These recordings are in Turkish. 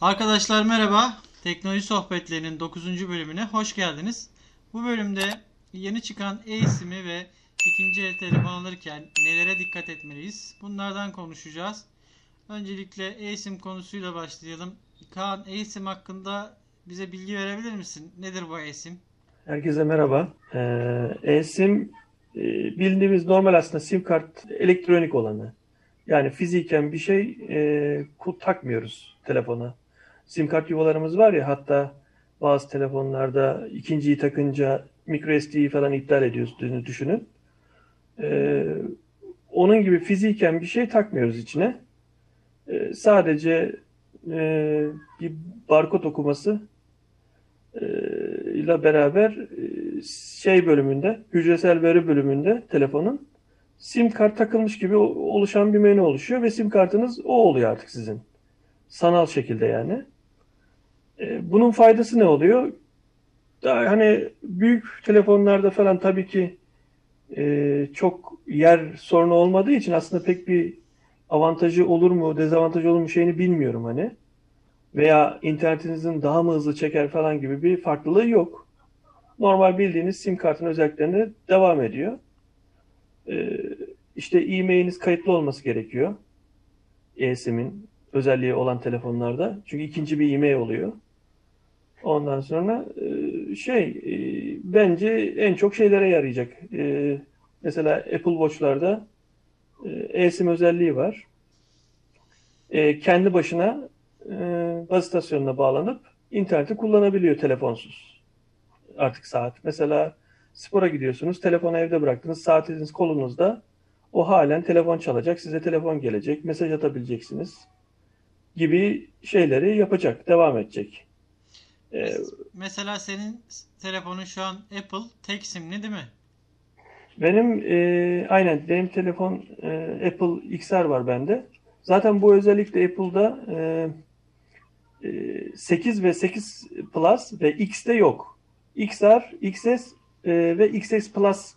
Arkadaşlar merhaba. Teknoloji Sohbetlerinin 9. bölümüne hoş geldiniz. Bu bölümde yeni çıkan e-SIM'i ve ikinci el telefon alırken nelere dikkat etmeliyiz? Bunlardan konuşacağız. Öncelikle e-SIM konusuyla başlayalım. Kaan e-SIM hakkında bize bilgi verebilir misin? Nedir bu e-SIM? Herkese merhaba. Ee, e-SIM e, bildiğimiz normal aslında sim kart elektronik olanı. Yani fiziken bir şey e, takmıyoruz telefona. Sim kart yuvalarımız var ya hatta bazı telefonlarda ikinciyi takınca micro SD'yi falan iptal ediyorsunuz düşünün. Ee, onun gibi fiziken bir şey takmıyoruz içine. Ee, sadece e, bir barkod okuması e, ile beraber e, şey bölümünde, hücresel veri bölümünde telefonun sim kart takılmış gibi oluşan bir menü oluşuyor ve sim kartınız o oluyor artık sizin. Sanal şekilde yani. E, bunun faydası ne oluyor? Daha hani büyük telefonlarda falan tabii ki e, çok yer sorunu olmadığı için aslında pek bir avantajı olur mu, dezavantajı olur mu şeyini bilmiyorum hani. Veya internetinizin daha mı hızlı çeker falan gibi bir farklılığı yok. Normal bildiğiniz sim kartın özelliklerine devam ediyor. Ee, işte e-mailiniz kayıtlı olması gerekiyor. eSIM'in özelliği olan telefonlarda. Çünkü ikinci bir e-mail oluyor. Ondan sonra e, şey e, bence en çok şeylere yarayacak. E, mesela Apple Watch'larda eSIM özelliği var. Kendi başına baz istasyonuna bağlanıp interneti kullanabiliyor telefonsuz. Artık saat. Mesela spora gidiyorsunuz, telefonu evde bıraktınız, saatiniz kolunuzda. O halen telefon çalacak, size telefon gelecek, mesaj atabileceksiniz gibi şeyleri yapacak, devam edecek. E, Mes- Mesela senin telefonun şu an Apple tek simli değil mi? Benim e, aynen benim telefon e, Apple XR var bende. Zaten bu özellikle Apple'da e, e, 8 ve 8 Plus ve X'te yok. XR, XS e, ve XS Plus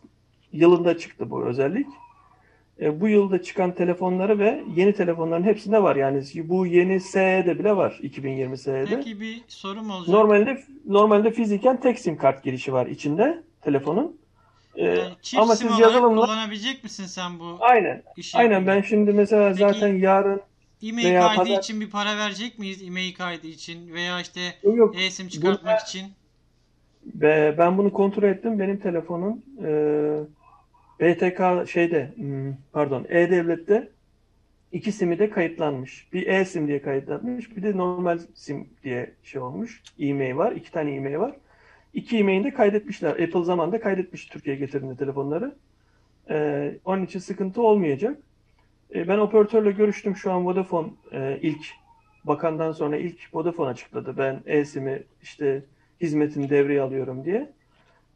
yılında çıktı bu özellik. E, bu yılda çıkan telefonları ve yeni telefonların hepsinde var. Yani bu yeni SE'de bile var 2020 SE'de. Peki bir sorum olacak. Normalde normalde fiziken tek sim kart girişi var içinde telefonun. E, Yani çift ama sim siz yazılımla kullanabilecek misin sen bu aynen işi? Aynen ben şimdi mesela Peki, zaten yarın e-mail veya kaydı pazar- için bir para verecek miyiz? E-mail kaydı için veya işte yok e-sim çıkartmak Burada- için. Be- ben bunu kontrol ettim. Benim telefonun e, BTK şeyde hmm, pardon E-Devlet'te iki simi de kayıtlanmış. Bir e-sim diye kayıtlanmış. Bir de normal sim diye şey olmuş. E-mail var. iki tane e-mail var. İki e-mail'i de kaydetmişler. Apple zamanında kaydetmiş Türkiye'ye getirdiğinde telefonları. E, onun için sıkıntı olmayacak. E, ben operatörle görüştüm. Şu an Vodafone e, ilk bakandan sonra ilk Vodafone açıkladı. Ben e-sim'i işte hizmetini devreye alıyorum diye.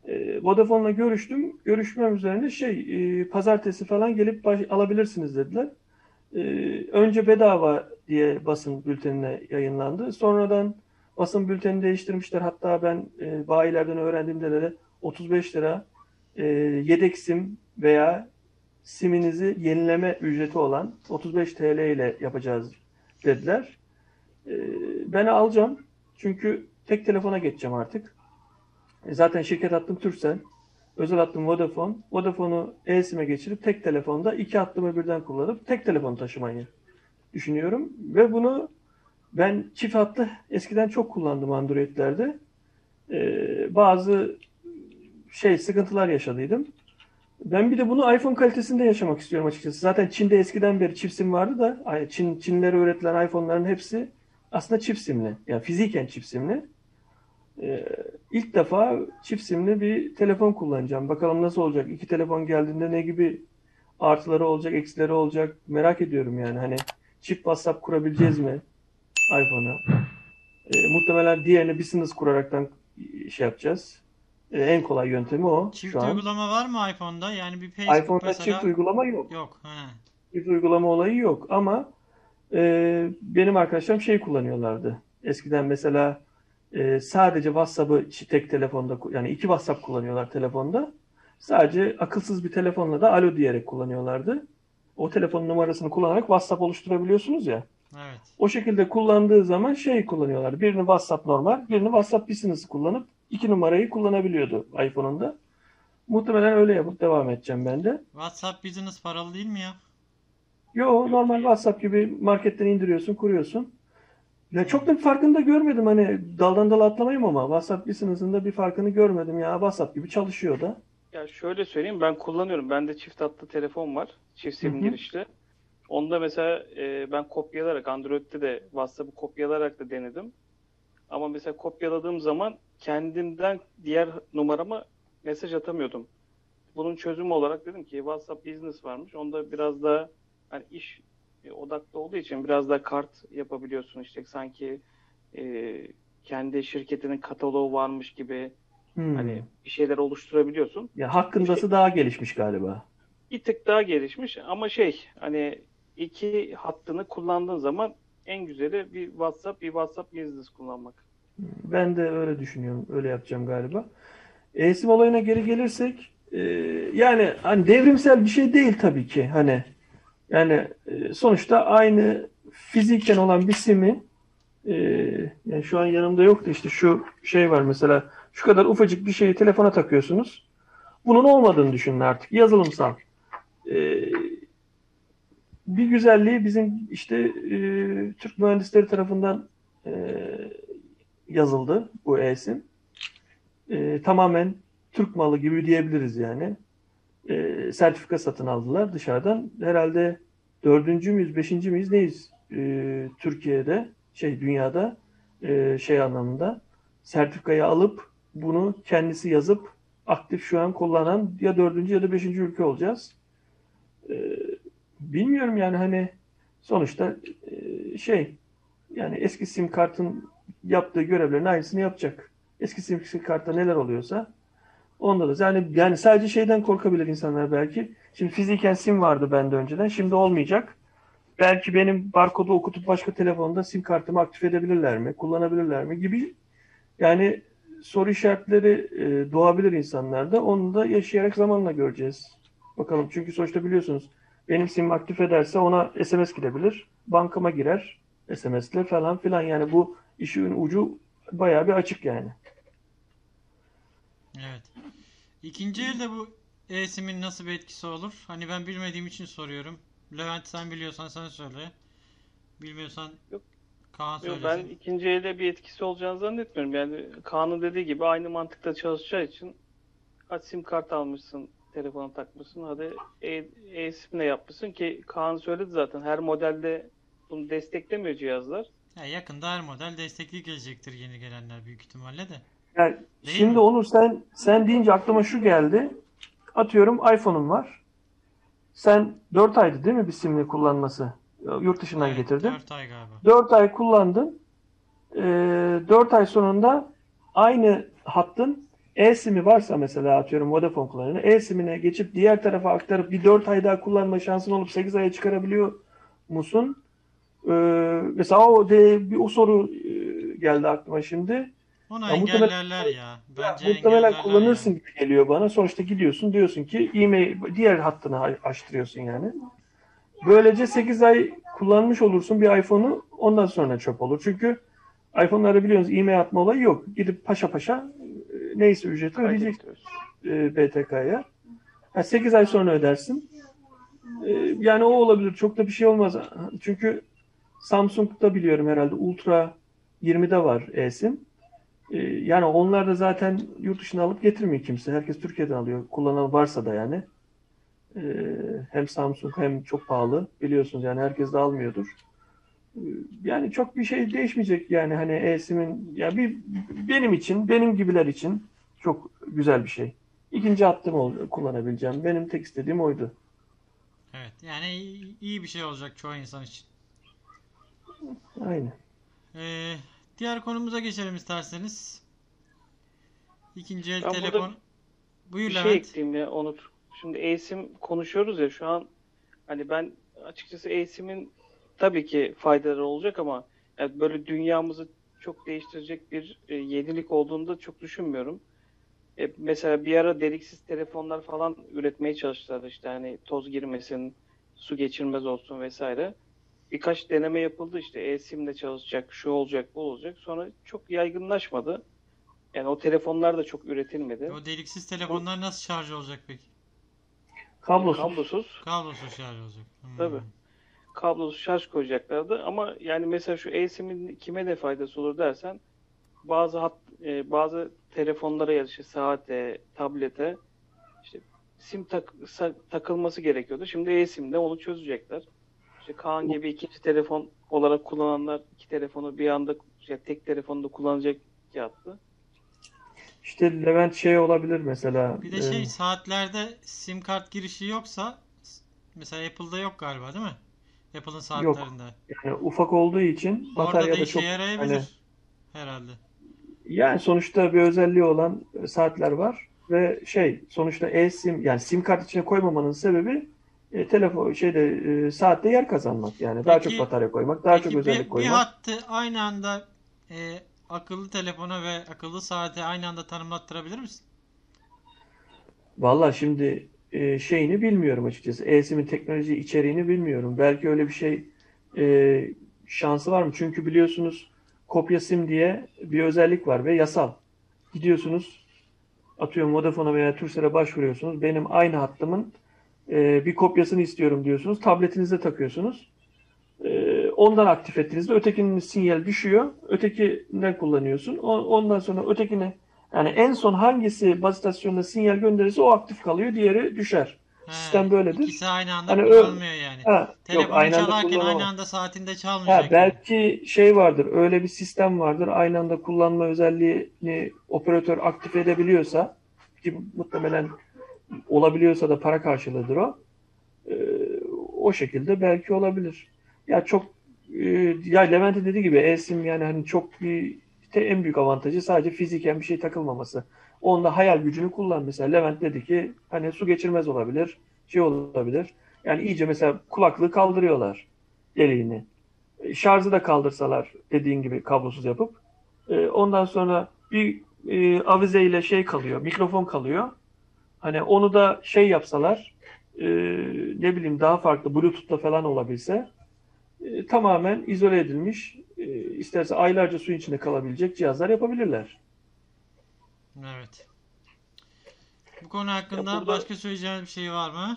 E, Vodafone'la görüştüm. Görüşmem üzerine şey e, pazartesi falan gelip baş- alabilirsiniz dediler. E, önce bedava diye basın bültenine yayınlandı. Sonradan basın bültenini değiştirmişler. Hatta ben e, bayilerden öğrendiğimde de 35 lira e, yedek sim veya siminizi yenileme ücreti olan 35 TL ile yapacağız dediler. E, ben alacağım. Çünkü tek telefona geçeceğim artık. E, Zaten şirket hattım Turkcell. Özel hattım Vodafone. Vodafone'u eSIM'e geçirip tek telefonda iki hattımı birden kullanıp tek telefon taşımayı düşünüyorum. Ve bunu ben çift hatlı eskiden çok kullandım Android'lerde. E, bazı şey sıkıntılar yaşadıydım. Ben bir de bunu iPhone kalitesinde yaşamak istiyorum açıkçası. Zaten Çin'de eskiden beri çift sim vardı da Çin Çinlere üretilen iPhone'ların hepsi aslında çift simli. Yani fiziken çift simli. Ee, ilk defa çift simli bir telefon kullanacağım. Bakalım nasıl olacak? İki telefon geldiğinde ne gibi artıları olacak, eksileri olacak merak ediyorum yani. Hani çift WhatsApp kurabileceğiz mi iPhone'a? Ee, muhtemelen diğerini business kuraraktan şey yapacağız. Ee, en kolay yöntemi o Çift şu an. uygulama var mı iPhone'da? Yani bir Facebook iPhone'da mesela çift uygulama yok. yok. He. Çift uygulama olayı yok ama e, benim arkadaşlarım şey kullanıyorlardı. Eskiden mesela e, sadece WhatsApp'ı tek telefonda yani iki WhatsApp kullanıyorlar telefonda. Sadece akılsız bir telefonla da alo diyerek kullanıyorlardı. O telefonun numarasını kullanarak WhatsApp oluşturabiliyorsunuz ya. Evet. O şekilde kullandığı zaman şey kullanıyorlar. Birini WhatsApp normal, birini WhatsApp Business kullanıp iki numarayı kullanabiliyordu iPhone'unda. Muhtemelen öyle yapıp devam edeceğim ben de. WhatsApp Business paralı değil mi ya? Yo normal WhatsApp gibi marketten indiriyorsun, kuruyorsun. Ya çok da bir farkını da görmedim hani daldan dala atlamayayım ama WhatsApp Business'ın da bir farkını görmedim ya. WhatsApp gibi çalışıyor da. Ya şöyle söyleyeyim ben kullanıyorum. Bende çift hatlı telefon var. Çift sim girişli. Onda mesela e, ben kopyalayarak Android'de de WhatsApp'ı kopyalayarak da denedim. Ama mesela kopyaladığım zaman kendimden diğer numarama mesaj atamıyordum. Bunun çözümü olarak dedim ki WhatsApp Business varmış. Onda biraz daha hani iş e, odaklı olduğu için biraz daha kart yapabiliyorsun işte sanki e, kendi şirketinin kataloğu varmış gibi Hmm. hani bir şeyler oluşturabiliyorsun. Ya hakkındası daha gelişmiş galiba. bir tık daha gelişmiş ama şey hani iki hattını kullandığın zaman en güzeli bir WhatsApp bir WhatsApp Business kullanmak. Ben de öyle düşünüyorum. Öyle yapacağım galiba. E-sim olayına geri gelirsek e, yani hani devrimsel bir şey değil tabii ki. Hani yani e, sonuçta aynı fiziken olan bir simi e, yani şu an yanımda yoktu işte şu şey var mesela şu kadar ufacık bir şeyi telefona takıyorsunuz. Bunun olmadığını düşünün artık. Yazılımsal. E, bir güzelliği bizim işte e, Türk mühendisleri tarafından e, yazıldı bu e-sim. E, tamamen Türk malı gibi diyebiliriz yani. E, sertifika satın aldılar dışarıdan. Herhalde dördüncü müyüz, beşinci miyiz neyiz e, Türkiye'de, şey dünyada e, şey anlamında sertifikayı alıp bunu kendisi yazıp aktif şu an kullanan ya dördüncü ya da beşinci ülke olacağız. E, bilmiyorum yani hani sonuçta e, şey yani eski sim kartın yaptığı görevlerin aynısını yapacak. Eski sim kartta neler oluyorsa onda da yani yani sadece şeyden korkabilir insanlar belki. Şimdi fiziken sim vardı bende önceden. Şimdi olmayacak. Belki benim barkodu okutup başka telefonda sim kartımı aktif edebilirler mi? Kullanabilirler mi? Gibi yani soru işaretleri e, doğabilir insanlarda. Onu da yaşayarak zamanla göreceğiz. Bakalım çünkü sonuçta biliyorsunuz benim sim aktif ederse ona SMS gidebilir. Bankama girer. SMS'le falan filan yani bu işin ucu bayağı bir açık yani. Evet. İkinci elde bu e-simin nasıl bir etkisi olur? Hani ben bilmediğim için soruyorum. Levent sen biliyorsan sen söyle. Bilmiyorsan Yok. Kaan Yok, söylesin. ben ikinci elde bir etkisi olacağını zannetmiyorum. Yani Kaan'ın dediği gibi aynı mantıkta çalışacağı için kaç sim kart almışsın, telefona takmışsın. Hadi e- e-simle yapmışsın ki Kaan söyledi zaten her modelde bunu desteklemiyor cihazlar. Ya yakında her model destekli gelecektir yeni gelenler büyük ihtimalle de. Yani Değil şimdi mi? Onur sen sen deyince aklıma şu geldi. Atıyorum iPhone'un var. Sen 4 aydı değil mi bir simli kullanması? Yurt dışından Evet, getirdin. 4 ay galiba. 4 ay kullandın. Ee, 4 ay sonunda aynı hattın e-simi varsa mesela atıyorum Vodafone kullanıyor. E-simine geçip diğer tarafa aktarıp bir 4 ay daha kullanma şansın olup 8 aya çıkarabiliyor musun? Ee, mesela o de, bir o soru e, geldi aklıma şimdi. Onu Ya muhtemelen- engellerler ya. Bence Muhtemelen engellerler kullanırsın yani. gibi geliyor bana. Sonuçta gidiyorsun diyorsun ki e-mail diğer hattını a- açtırıyorsun yani. Böylece 8 ay kullanmış olursun bir iPhone'u ondan sonra çöp olur. Çünkü iPhone'larda biliyorsunuz e-mail atma olayı yok. Gidip paşa paşa e, neyse ücreti ödeyecek e, BTK'ya. Ha, 8 ay sonra ödersin. E, yani o olabilir. Çok da bir şey olmaz. Çünkü Samsung'da biliyorum herhalde Ultra 20'de var eSIM. E, yani onlar da zaten yurt dışına alıp getirmiyor kimse. Herkes Türkiye'den alıyor. Kullanan varsa da yani. E, hem Samsung hem çok pahalı. Biliyorsunuz yani herkes de almıyordur. E, Yani çok bir şey değişmeyecek yani hani eSIM'in ya bir benim için, benim gibiler için çok güzel bir şey. İkinci hattım ol, kullanabileceğim. Benim tek istediğim oydu. Evet. Yani iyi, iyi bir şey olacak çoğu insan için. Aynen. Ee, diğer konumuza geçelim isterseniz. İkinci el Ben burada telefon. Buyur Bir şey Levent. ekleyeyim ya Onur. Şimdi eSIM konuşuyoruz ya şu an hani ben açıkçası eSIM'in tabii ki faydaları olacak ama yani böyle dünyamızı çok değiştirecek bir e, yenilik olduğunu da çok düşünmüyorum. E, mesela bir ara deliksiz telefonlar falan üretmeye çalıştılar işte hani toz girmesin, su geçirmez olsun vesaire. Birkaç deneme yapıldı işte e-simle çalışacak, şu olacak, bu olacak. Sonra çok yaygınlaşmadı. Yani o telefonlar da çok üretilmedi. O deliksiz telefonlar nasıl şarj olacak peki? Kablosuz. Kablosuz. Kablosuz şarj olacak. Hmm. Tabii. Kablosuz şarj koyacaklardı ama yani mesela şu e-sim'in kime ne faydası olur dersen bazı hat, e, bazı telefonlara ya da işte saate, tablete işte sim tak, sa- takılması gerekiyordu. Şimdi e-sim'de onu çözecekler. İşte Kaan gibi ikinci telefon olarak kullananlar iki telefonu bir anda ya tek telefonda kullanacak yaptı. İşte Levent şey olabilir mesela. Bir de e, şey saatlerde sim kart girişi yoksa mesela Apple'da yok galiba değil mi? Apple'ın saatlerinde. yani ufak olduğu için Orada da bataryada işe çok yarayabilir hani herhalde. yani sonuçta bir özelliği olan saatler var ve şey sonuçta e-sim yani sim kart içine koymamanın sebebi e, telefon şeyde e, saatte yer kazanmak yani daha Peki- çok batarya koymak, daha çok özellik bir, bir koymak. hattı aynı anda e, akıllı telefona ve akıllı saate aynı anda tanımlattırabilir misin? Valla şimdi e, şeyini bilmiyorum açıkçası. E-sim'in teknoloji içeriğini bilmiyorum. Belki öyle bir şey e, şansı var mı? Çünkü biliyorsunuz kopya sim diye bir özellik var ve yasal. Gidiyorsunuz atıyorum Vodafone'a veya Turkcell'e başvuruyorsunuz. Benim aynı hattımın e, bir kopyasını istiyorum diyorsunuz. Tabletinize takıyorsunuz. E, ondan aktif ettiğinizde ötekinin sinyal düşüyor. Ötekinden kullanıyorsun. O- Ondan sonra ötekine yani en son hangisi baz istasyonuna sinyal gönderirse o aktif kalıyor, diğeri düşer. He, Sistem böyledir. İkisi aynı anda Hani kullanılmıyor yani. Ha, yok Telefonu aynı anda çalarken kullanamaz. aynı anda saatinde Ha, çalmayacak. yani. belki şey vardır, öyle bir sistem vardır. Aynı anda kullanma özelliğini operatör aktif edebiliyorsa ki muhtemelen olabiliyorsa da para karşılığıdır o. Ee, o şekilde belki olabilir. Ya çok e, ya Levent'in dediği gibi eSIM yani hani çok bir işte en büyük avantajı sadece fiziken bir şey takılmaması. Onda hayal gücünü kullan mesela. Levent dedi ki hani su geçirmez olabilir, şey olabilir. Yani iyice mesela kulaklığı kaldırıyorlar deliğini. E, Şarjı da kaldırsalar dediğin gibi kablosuz yapıp e, ondan sonra bir e, avize ile şey kalıyor, mikrofon kalıyor. Hani onu da şey yapsalar e, ne bileyim daha farklı Bluetooth'la falan olabilse e, tamamen izole edilmiş e, isterse aylarca suyun içinde kalabilecek cihazlar yapabilirler. Evet. Bu konu hakkında Ya burada- başka söyleyeceğiniz bir şey var mı?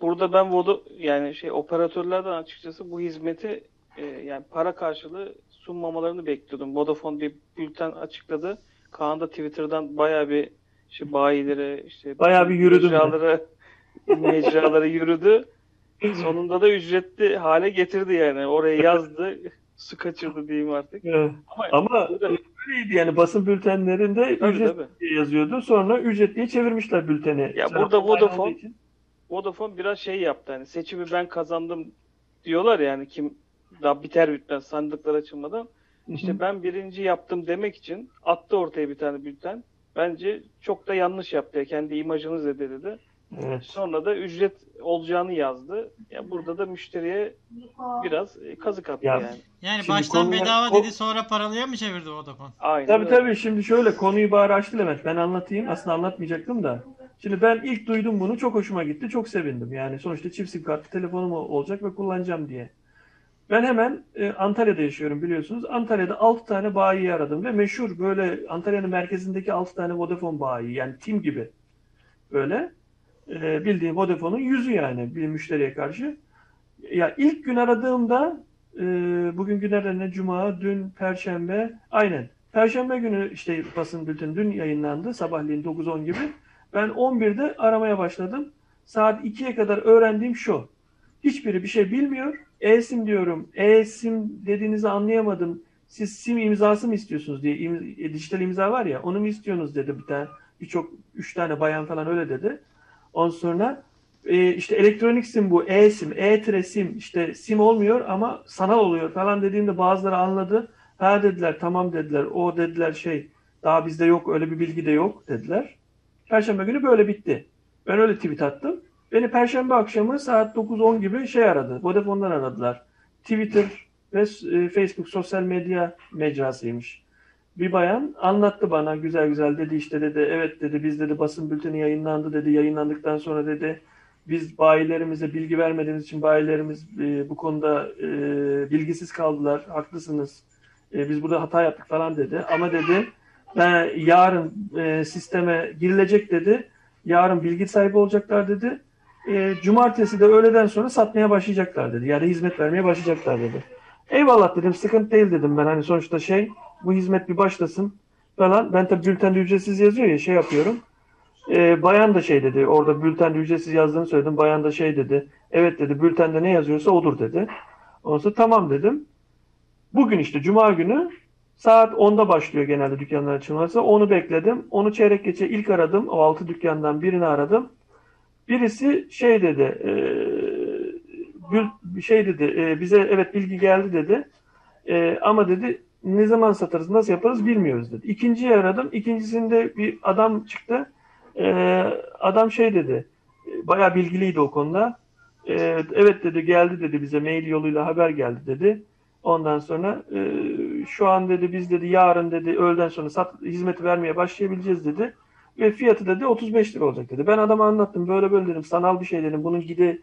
Burada ben Vodo yani şey operatörlerden açıkçası bu hizmeti e, yani para karşılığı sunmamalarını bekliyordum. Vodafone bir bülten açıkladı. Kaan da Twitter'dan bayağı bir işte bayilere işte Bayağı bir yürüdü mecralara mecralara yürüdü. Sonunda da ücretli hale getirdi yani. Oraya yazdı. Su kaçırdı diyeyim artık. E, Ama, ama öyleydi yani basın bültenlerinde Tabii, ücret tabii. diye yazıyordu. Sonra ücretliye çevirmişler bülteni. Ya Telefon burada Vodafone-. Vodafone biraz şey yaptı hani seçimi ben kazandım diyorlar yani kim daha biter bitmez sandıklar açılmadan. İşte ben birinci yaptım demek için attı ortaya bir tane bülten. Bence çok da yanlış yaptı. ya, Kendi imajını zedeledi. Evet. Sonra da ücret olacağını yazdı. Ya burada da müşteriye biraz e, kazık attı Ya, yani. Yani Şimdi baştan bedava o- dedi sonra paralıya mı çevirdi Vodafone? Aynen Tabii öyle. tabii şimdi şöyle konuyu bari açtı Levent. Ben anlatayım. Aslında anlatmayacaktım da. Şimdi ben ilk duydum bunu. Çok hoşuma gitti. Çok sevindim. Yani sonuçta çift sim kartlı telefonum olacak ve kullanacağım diye. Ben hemen e, Antalya'da yaşıyorum biliyorsunuz. Antalya'da 6 tane bayi aradım ve meşhur böyle Antalya'nın merkezindeki 6 tane Vodafone bayi yani tim gibi. Böyle e, bildiğin Vodafone'un yüzü yani bir müşteriye karşı. Ya ilk gün aradığımda e, bugün günlerden ne? Cuma, dün Perşembe. Aynen. Perşembe günü işte basın bülteni dün yayınlandı. Sabahleyin 9-10 gibi. Ben 11'de aramaya başladım. Saat 2'ye kadar öğrendiğim şu. Hiçbiri bir şey bilmiyor. E-sim diyorum. E-sim dediğinizi anlayamadım. Siz sim imzası mı istiyorsunuz diye im- e, dijital imza var ya onu mu istiyorsunuz dedi bir tane. Birçok üç tane bayan falan öyle dedi. Ondan sonra e, işte elektronik sim bu e-sim, e-sim işte sim olmuyor ama sanal oluyor falan dediğimde bazıları anladı. Ha dediler tamam dediler. O dediler şey daha bizde yok öyle bir bilgi de yok dediler. Perşembe günü böyle bitti. Ben öyle tweet attım. Beni Perşembe akşamı saat 9-10 gibi şey aradı. Vodafone'dan aradılar. Twitter ve e, Facebook sosyal medya mecrasıymış. Bir bayan anlattı bana güzel güzel dedi işte dedi evet dedi biz dedi basın bülteni yayınlandı dedi yayınlandıktan sonra dedi biz bayilerimize bilgi vermediğimiz için bayilerimiz e, bu konuda e, bilgisiz kaldılar. Haklısınız. Biz burada hata yaptık falan dedi. Ama dedi ben yarın sisteme girilecek dedi. Yarın bilgi sahibi olacaklar dedi. E, cumartesi de öğleden sonra satmaya başlayacaklar dedi. Yani hizmet vermeye başlayacaklar dedi. Eyvallah dedim sıkıntı değil dedim ben. Hani sonuçta şey bu hizmet bir başlasın falan. Ben tabii bültende ücretsiz yazıyor ya şey yapıyorum. E, bayan da şey dedi. Orada bültende ücretsiz yazdığını söyledim. Bayan da şey dedi. Evet dedi bültende ne yazıyorsa odur dedi. Ondan tamam dedim. Bugün işte cuma günü saat 10'da başlıyor genelde dükkanlar açılması. Onu bekledim. Onu çeyrek geçe ilk aradım. O 6 dükkandan birini aradım. Birisi şey dedi. E, şey dedi. E, bize evet bilgi geldi dedi. E, ama dedi ne zaman satarız, nasıl yaparız bilmiyoruz dedi. İkinciyi aradım. İkincisinde bir adam çıktı. E, adam şey dedi. Bayağı bilgiliydi o konuda. E, evet dedi geldi dedi bize mail yoluyla haber geldi dedi. Ondan sonra e, şu an dedi biz dedi yarın dedi öğleden sonra sat, hizmeti vermeye başlayabileceğiz dedi. Ve fiyatı dedi 35 lira olacak dedi. Ben adama anlattım böyle böyle dedim sanal bir şey dedim. Bunun gide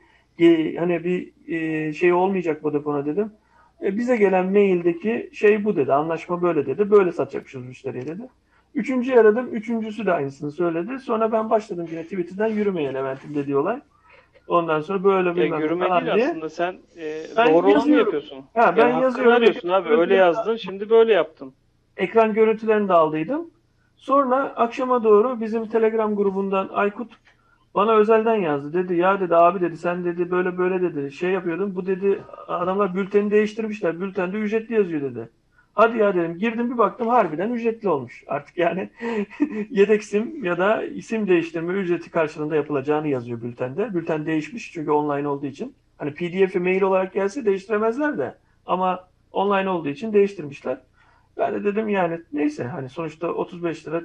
hani bir e, şey olmayacak Vodafone'a dedim. E, bize gelen maildeki şey bu dedi. Anlaşma böyle dedi. Böyle satacakmışız müşteriye dedi. Üçüncüyü aradım. Üçüncüsü de aynısını söyledi. Sonra ben başladım yine Twitter'dan yürümeye Levent'im dediği olay. Ondan sonra böyle ne yürüme değil diye. aslında sen e, Ben doğru olanı yapıyorsun. Ha, ben Yani yazıyorum. abi. Öyle yazdın şimdi böyle yaptın. ekran görüntülerini de aldıydım. Sonra akşama doğru bizim Telegram grubundan Aykut bana özelden yazdı. Dedi ya dedi abi dedi sen dedi böyle böyle dedi şey yapıyordun. Bu dedi adamlar bülteni değiştirmişler. Bültende ücretli yazıyor dedi. Hadi ya dedim. Girdim bir baktım harbiden ücretli olmuş. Artık yani yedek sim ya da isim değiştirme ücreti karşılığında yapılacağını yazıyor bültende. Bülten değişmiş çünkü online olduğu için. Hani pdf'i mail olarak gelse değiştiremezler de. Ama online olduğu için değiştirmişler. Ben de dedim yani neyse hani sonuçta 35 lira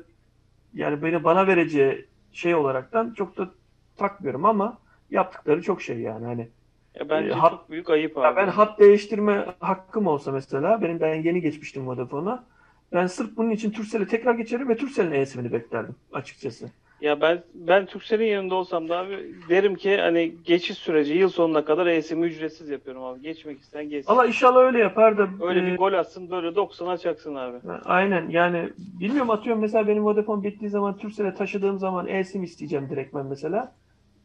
yani beni bana vereceği şey olaraktan çok da takmıyorum ama yaptıkları çok şey yani hani Ya bence E, hat- çok büyük ayıp ya abi. ben hat değiştirme hakkım olsa mesela benim ben yeni geçmiştim Vodafone'a ben sırf bunun için Turkcell'e tekrar geçerim ve Turkcell'in e-simini beklerdim açıkçası. Ya ben ben Turkcell'in yanında olsam da abi derim ki hani geçiş süreci yıl sonuna kadar eSIM'i ücretsiz yapıyorum abi. Geçmek isteyen geçsin. Allah inşallah öyle yapar da Öyle e, bir gol atsın böyle 90'a çaksın abi. Aynen yani bilmiyorum atıyorum mesela benim Vodafone bittiği zaman Turkcell'e taşıdığım zaman e-sim isteyeceğim direkt ben mesela.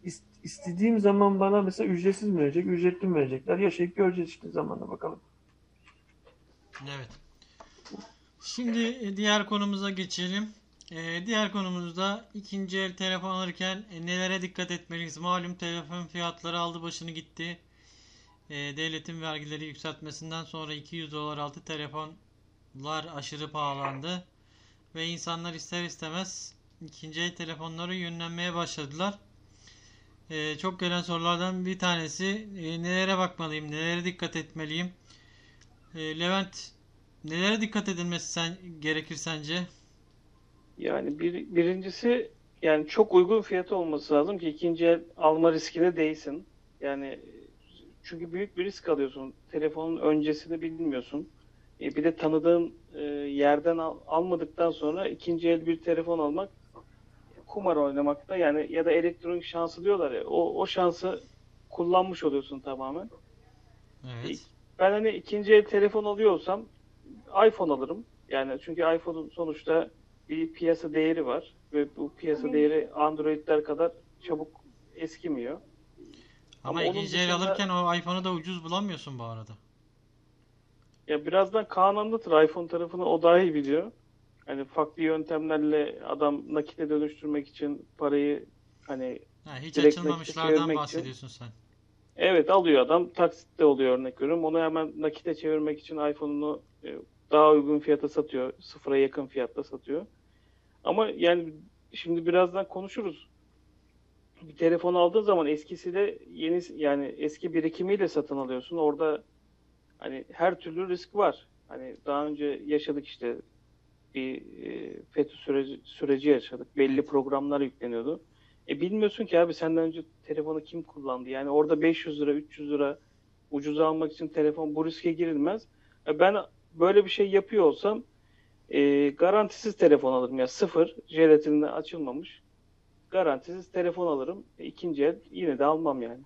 İst- istediğim zaman bana mesela ücretsiz mi verecek, ücretli mi verecekler? Yaşayıp göreceğiz işte zamanla bakalım. Evet. Şimdi diğer konumuza geçelim. E, diğer konumuzda ikinci el telefon alırken e, nelere dikkat etmeliyiz? Malum telefon fiyatları aldı başını gitti. E, devletin vergileri yükseltmesinden sonra 200 dolar altı telefonlar aşırı pahalandı. Ve insanlar ister istemez ikinci el telefonlara yönlenmeye başladılar. E, çok gelen sorulardan bir tanesi e, nelere bakmalıyım, nelere dikkat etmeliyim? E, Levent Nelere dikkat edilmesi sen, gerekir sence? Yani bir, birincisi yani çok uygun fiyatı olması lazım ki ikinci el alma riskine değsin. Yani çünkü büyük bir risk alıyorsun. Telefonun öncesini bilmiyorsun. E, bir de tanıdığın e, yerden al- almadıktan sonra ikinci el bir telefon almak kumar oynamakta yani ya da elektronik şansı diyorlar ya o, o şansı kullanmış oluyorsun tamamen. Evet. Ben hani ikinci el telefon alıyorsam iPhone alırım. Yani çünkü iPhone'un sonuçta bir piyasa değeri var ve bu piyasa değeri Android'ler kadar çabuk eskimiyor. Ama Ama ikinci el alırken o iPhone'u da ucuz bulamıyorsun bu arada. Ya birazdan Kaan anlatır iPhone tarafını o daha iyi biliyor. Hani farklı yöntemlerle adam nakite dönüştürmek için parayı hani Ha, hiç açılmamışlardan bahsediyorsun sen. Evet alıyor adam. Taksitte oluyor örnek veriyorum. Onu hemen nakite çevirmek için iPhone'unu e, daha uygun fiyata satıyor. Sıfıra yakın fiyatta satıyor. Ama yani şimdi birazdan konuşuruz. Bir telefon aldığın zaman eskisiyle yeni yani eski birikimiyle satın alıyorsun. Orada hani her türlü risk var. Hani daha önce yaşadık işte bir e, FETÖ süreci, süreci yaşadık. Belli programlar yükleniyordu. E bilmiyorsun ki abi senden önce telefonu kim kullandı? Yani orada 500 lira, 300 lira ucuz almak için telefon bu riske girilmez. E ben böyle bir şey yapıyor olsam e, garantisiz telefon alırım ya sıfır, jelatinle açılmamış. garantisiz telefon alırım. E, ikinci el yine de almam yani.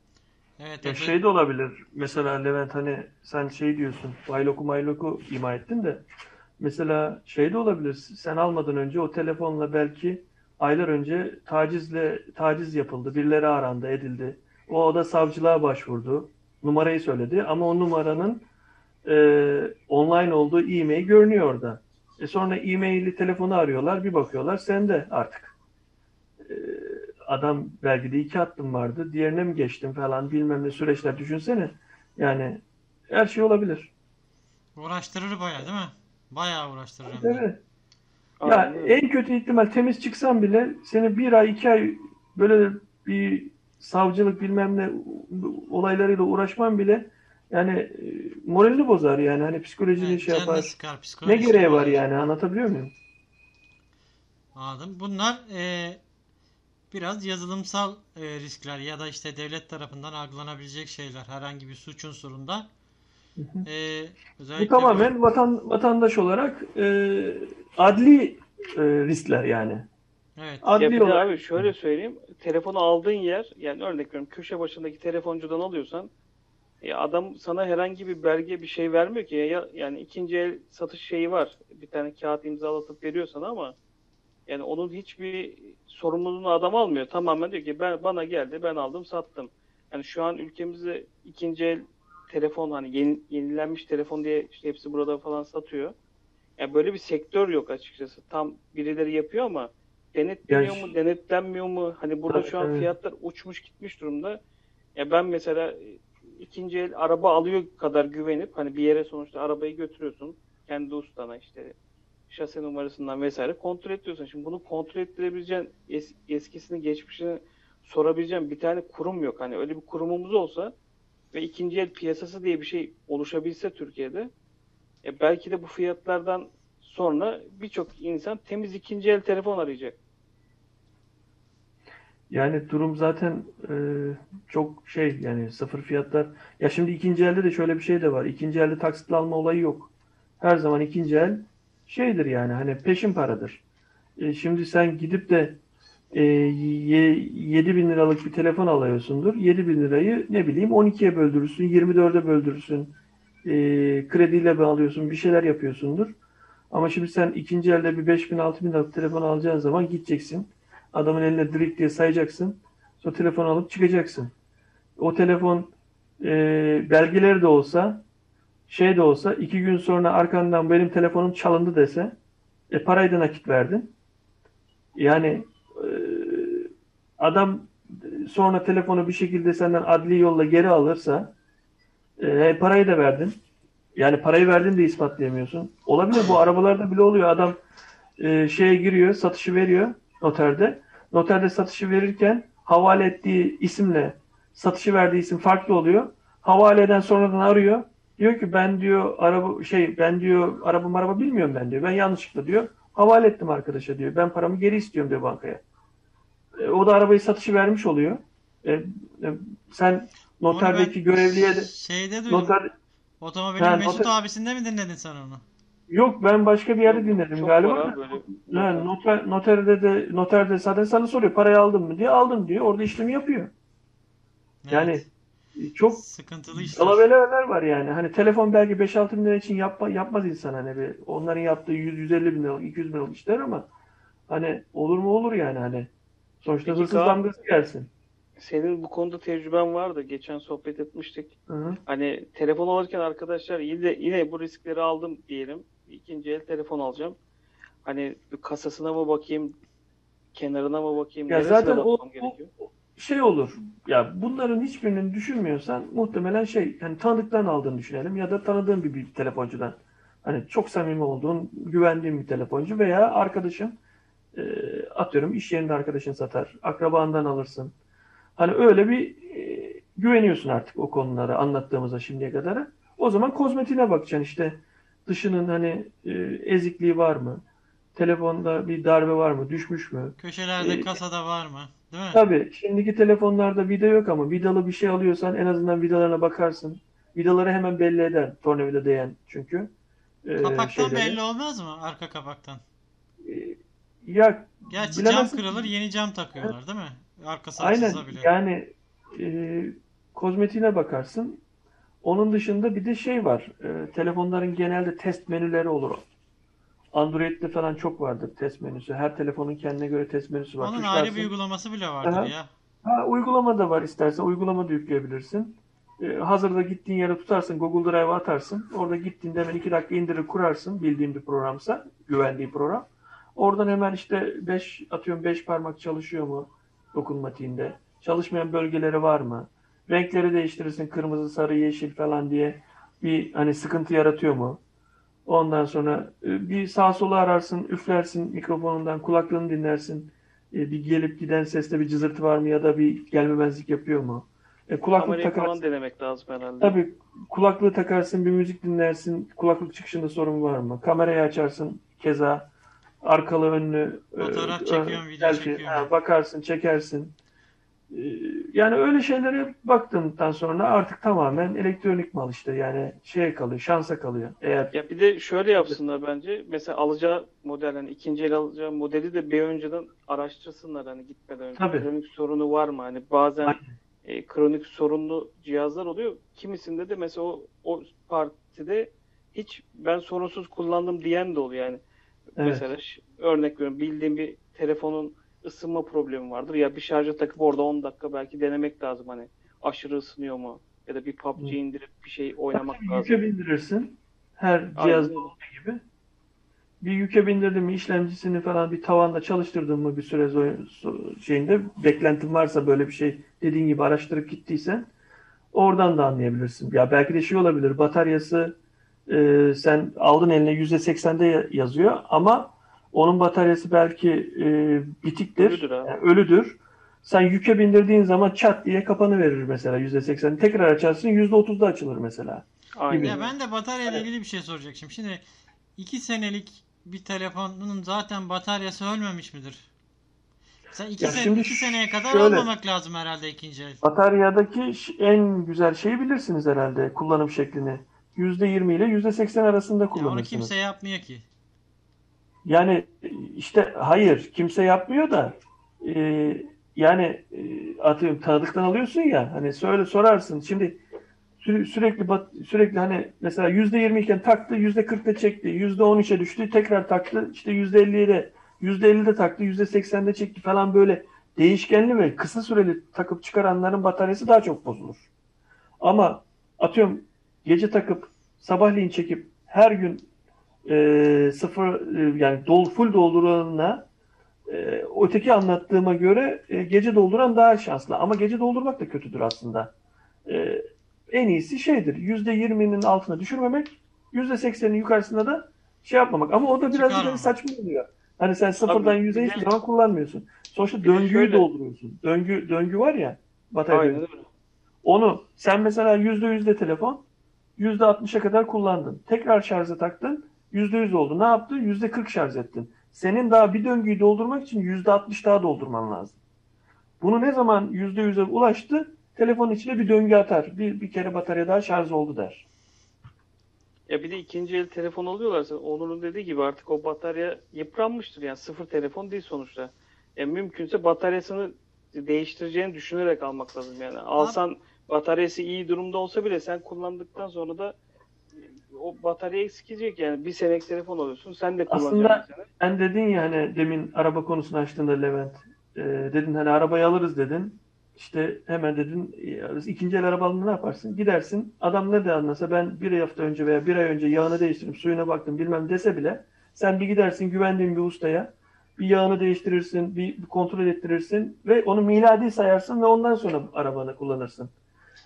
Evet, Efe. şey de olabilir. Mesela Levent hani sen şey diyorsun. Bayloku mayloku ima ettin de. Mesela şey de olabilir. Sen almadan önce o telefonla belki aylar önce tacizle taciz yapıldı. Birileri arandı, edildi. O da savcılığa başvurdu. Numarayı söyledi ama o numaranın e, online olduğu e-mail görünüyor orada. E sonra e-maili telefonu arıyorlar. Bir bakıyorlar sende artık. E, adam belki de iki hattım vardı. Diğerine mi geçtim falan bilmem ne süreçler düşünsene. Yani her şey olabilir. Uğraştırır bayağı değil mi? Bayağı uğraştırır de. Evet. Ya Aynen en kötü ihtimal temiz çıksan bile seni bir ay iki ay böyle bir savcılık bilmem ne olaylarıyla uğraşman bile yani e, moralini bozar yani hani psikolojini Evet, şey yapar. sıkar, Ne gereği var yani anlatabiliyor muyum? Anladım. Bunlar e, biraz yazılımsal e, riskler ya da işte devlet tarafından algılanabilecek şeyler. Herhangi bir suç unsurunda. E, Bu özellikle tamamen vatan vatandaş olarak e, adli e, riskler yani. Evet. Ya Adli de olarak abi şöyle söyleyeyim. Telefonu aldığın yer yani örnek veriyorum köşe başındaki telefoncudan alıyorsan ya adam sana herhangi bir belge bir şey vermiyor ki ya yani ikinci el satış şeyi var. Bir tane kağıt imzalatıp veriyor sana ama yani onun hiçbir sorumluluğunu adam almıyor. Tamamen diyor ki ben bana geldi ben aldım sattım. Yani şu an ülkemizde ikinci el telefon hani yeni, yenilenmiş telefon diye işte hepsi burada falan satıyor. Yani böyle bir sektör yok açıkçası. Tam birileri yapıyor ama denetleniyor Ya mu, denetlenmiyor mu? Hani burada şu an fiyatlar uçmuş gitmiş durumda. Ya ben mesela e, ikinci el araba alıyor kadar güvenip hani bir yere sonuçta arabayı götürüyorsun. Kendi ustana işte şase numarasından vesaire kontrol ediyorsun. Şimdi bunu kontrol ettirebileceğin es- eskisini geçmişini sorabileceğin bir tane kurum yok. Hani öyle bir kurumumuz olsa ve ikinci el piyasası diye bir şey oluşabilse Türkiye'de e belki de bu fiyatlardan sonra birçok insan temiz ikinci el telefon arayacak. Yani durum zaten e, çok şey yani sıfır fiyatlar. Ya şimdi ikinci elde de şöyle bir şey de var. İkinci elde taksitli alma olayı yok. Her zaman ikinci el şeydir yani hani peşin paradır. E, şimdi sen gidip de e, ye, 7 bin liralık bir telefon alıyorsundur. 7 bin lirayı ne bileyim 12'ye böldürürsün, 24'e böldürürsün. E, krediyle alıyorsun, bir şeyler yapıyorsundur. Ama şimdi sen ikinci elde bir 5 bin, 6 bin liralık telefon alacağın zaman gideceksin. Adamın eline direkt diye sayacaksın. Sonra telefonu alıp çıkacaksın. O telefon e, belgeleri de olsa şey de olsa iki gün sonra arkandan benim telefonum çalındı dese e, parayı da nakit verdin. Yani e, adam sonra telefonu bir şekilde senden adli yolla geri alırsa e, parayı da verdin. Yani parayı verdin de ispatlayamıyorsun. Olabilir bu arabalarda bile oluyor. Adam e, şeye giriyor, satışı veriyor noterde. Noterde satışı verirken havale ettiği isimle satışı verdiği isim farklı oluyor. Havaleden sonradan arıyor. Diyor ki ben diyor araba şey ben diyor araba araba bilmiyorum ben diyor. Ben yanlışlıkla diyor havale ettim arkadaşa diyor. Ben paramı geri istiyorum diyor bankaya. E, o da arabayı satışı vermiş oluyor. E, e, sen noterdeki görevliye de şeyde duydum. noter Otomobilin Ha, Mesut noter- abisinde mi dinledin sen onu? Yok ben başka bir yerde dinledim Çok galiba. var böyle. Yani noter, noterde de noterde zaten sana soruyor parayı aldın mı diye aldım diyor. Orada işlemi yapıyor. Yani Evet. çok sıkıntılı işler. Alabeleler var yani. Hani telefon belki 5-6 bin lira için yapma, yapmaz insan hani bir. Onların yaptığı 100-150 bin liralık, 200 bin liralık işler ama hani olur mu olur yani hani. Sonuçta Peki hırsız damgası gelsin. Senin bu konuda tecrüben vardı. Geçen sohbet etmiştik. Hı hı. Hani telefon alırken arkadaşlar yine, yine bu riskleri aldım diyelim. İkinci el telefon alacağım. Hani kasasına mı bakayım, kenarına mı bakayım, Ya zaten o, gerekiyor? şey olur. Ya bunların hiçbirini düşünmüyorsan muhtemelen şey hani tanıdıktan aldığını düşünelim ya da tanıdığın bir, bir telefoncudan. Hani çok samimi olduğun, güvendiğin bir telefoncu veya arkadaşın e, atıyorum iş yerinde arkadaşın satar, akrabandan alırsın. Hani öyle bir e, güveniyorsun artık o konulara anlattığımızda şimdiye kadar. O zaman kozmetiğine bakacaksın işte dışının hani e, ezikliği var mı? Telefonda bir darbe var mı? Düşmüş mü? Köşelerde Ee, kasada var mı? Değil mi? Tabii şimdiki telefonlarda vida yok ama vidalı bir şey alıyorsan en azından vidalarına bakarsın. Vidaları hemen belli eder tornavida değen çünkü. Ee, Kapaktan şeyleri. belli olmaz mı? Arka kapaktan. Ee, Ya Gerçi cam bilemezsin. kırılır yeni cam takıyorlar değil mi? Arkası Aynen açılsa bile. yani e, kozmetiğine bakarsın. Onun dışında bir de şey var. E, telefonların genelde test menüleri olur. Android'de falan çok vardır test menüsü. Her telefonun kendine göre test menüsü var. Onun ayrı bir uygulaması bile vardır Aha. ya. Ha, uygulama da var istersen. Uygulama da yükleyebilirsin. E, hazırda gittiğin yere tutarsın. Google Drive'a atarsın. Orada gittiğinde hemen iki dakika indirir kurarsın. Bildiğin bir programsa. Güvendiğin program. Oradan hemen işte 5 atıyorum 5 parmak çalışıyor mu dokunmatiğinde? Çalışmayan bölgeleri var mı? Renkleri değiştirirsin. Kırmızı, sarı, yeşil falan diye bir hani sıkıntı yaratıyor mu? Ondan sonra e, bir sağ sola ararsın, üflersin mikrofonundan, kulaklığını dinlersin. E, Bir gelip giden seste bir cızırtı var mı ya da bir gelmemezlik yapıyor mu? E, kulaklık Kamerayı takarsın. falan denemek lazım herhalde. Tabii kulaklığı takarsın, bir müzik dinlersin. Kulaklık çıkışında sorun var mı? Kamerayı açarsın keza. Arkalı önlü e, Fotoğraf ön- çekiyorsun, video selfie. çekiyorsun. Ha, bakarsın, çekersin. E, Yani öyle şeylere baktığından sonra artık tamamen elektronik mal işte. Yani şeye kalıyor, şansa kalıyor. Eğer Ya bir de şöyle yapsınlar bence. Mesela alacağı model hani ikinci el alacağı modeli de bir önceden araştırsınlar hani gitmeden önce. Tabii. Kronik sorunu var mı? Hani bazen Aynen. e, kronik sorunlu cihazlar oluyor. Kimisinde de mesela o, o partide hiç ben sorunsuz kullandım diyen de oluyor yani. Evet. Mesela örnek veriyorum bildiğim bir telefonun ısınma problemi vardır. Ya bir şarja takıp orada 10 dakika belki denemek lazım hani aşırı ısınıyor mu? Ya da bir PUBG indirip bir şey oynamak Tabii lazım. yüke bindirirsin. Her cihazda olduğu gibi. Bir yüke bindirdin mi işlemcisini falan bir tavanda çalıştırdın mı bir süre şeyinde beklentin varsa böyle bir şey dediğin gibi araştırıp gittiysen oradan da anlayabilirsin. Ya belki de şey olabilir bataryası e, sen aldın eline %80'de ya- yazıyor ama onun bataryası belki e, bitiktir, Ölüdür abi. yani ölüdür. Sen yüke bindirdiğin zaman çat diye kapanı verir mesela %80. Tekrar açarsın %30'da açılır mesela. Aynen. Ya ben de batarya ile ilgili bir şey soracaktım. Şimdi 2 senelik bir telefonun zaten bataryası ölmemiş midir? Sen 2 Ya sene, şimdi iki seneye kadar şöyle- almamak lazım herhalde ikinci el. Bataryadaki en güzel şeyi bilirsiniz herhalde kullanım şeklini. %20 ile %80 arasında Ya onu kullanırsınız. kimse yapmıyor ki. Yani işte hayır kimse yapmıyor da e, yani e, atıyorum tanıdıktan alıyorsun ya hani söyle sorarsın. Şimdi sü- sürekli bat- sürekli hani mesela %20 iken taktı %40'da çekti %13'e düştü tekrar taktı işte %50'ye de %50'de taktı %80'de çekti falan böyle değişkenli ve kısa süreli takıp çıkaranların bataryası daha çok bozulur. Ama atıyorum gece takıp sabahleyin çekip her gün e, sıfır e, yani dol, full dolduranla e, öteki anlattığıma göre e, gece dolduran daha şanslı. Ama gece doldurmak da kötüdür aslında. E, en iyisi şeydir. %20'nin altına düşürmemek, %80'in yukarısında da şey yapmamak. Ama o da biraz saçma oluyor. Hani sen sıfırdan yüze bir hiçbir zaman kullanmıyorsun. Sonuçta Bir döngüyü şöyle- dolduruyorsun. Döngü döngü var ya batarya Aynen döngüsü. öyle. Onu sen mesela %100'de telefon %60'a kadar kullandın. Tekrar şarja taktın. %100 oldu. Ne yaptın? %40 şarj ettin. Senin daha bir döngüyü doldurmak için %60 daha doldurman lazım. Bunu ne zaman %100'e ulaştı? Telefonun içine bir döngü atar. Bir, bir kere batarya daha şarj oldu der. Ya bir de ikinci el telefon alıyorlarsa Onur'un dediği gibi artık o batarya yıpranmıştır. Yani sıfır telefon değil sonuçta. Yani mümkünse bataryasını değiştireceğini düşünerek almak lazım. Yani alsan bataryası iyi durumda olsa bile sen kullandıktan sonra da o batarya eskiyecek yani. Bir senelik telefon alıyorsun. Sen de kullanacaksın Aslında-. Sen dedin ya hani demin araba konusunu açtığında Levent. e, dedin hani arabayı alırız dedin. İşte hemen dedin e, ikinci el araba alınca ne yaparsın? Gidersin. Adam ne de anlasa ben bir hafta önce veya bir ay önce yağını değiştirdim, suyuna baktım bilmem dese bile sen bir gidersin güvendiğin bir ustaya bir yağını değiştirirsin, bir, bir kontrol ettirirsin ve onu miladi sayarsın ve ondan sonra arabanı kullanırsın.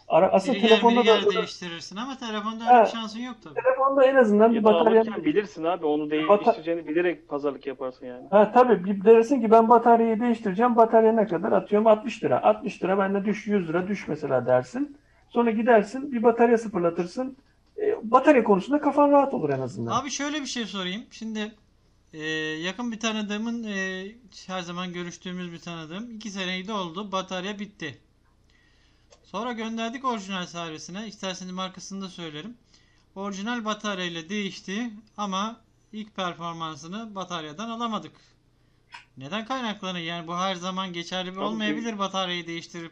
Ara, asıl Biri telefonda biri da değiştirirsin ama telefonda öyle bir şansın yok tabii. telefonda en azından bir Ya da batarya bilirsin abi onu değiştireceğini bilerek pazarlık yaparsın yani. Ha tabii bir dersin ki ben bataryayı değiştireceğim. Batarya ne kadar? Atıyorum 60 lira. 60 lira bende düş 100 lira düş mesela dersin. Sonra gidersin bir batarya sıfırlatırsın. E, batarya konusunda kafan rahat olur en azından. Abi şöyle bir şey sorayım. Şimdi e, yakın bir tanıdığımın e, her zaman görüştüğümüz bir tanıdığım 2 seneyi doldu. Batarya bitti. Sonra gönderdik orijinal servisine. İsterseniz markasını da söylerim. Orijinal bataryayla değişti ama ilk performansını bataryadan alamadık. Neden kaynaklanır? Yani bu her zaman geçerli bir olmayabilir bataryayı değiştirip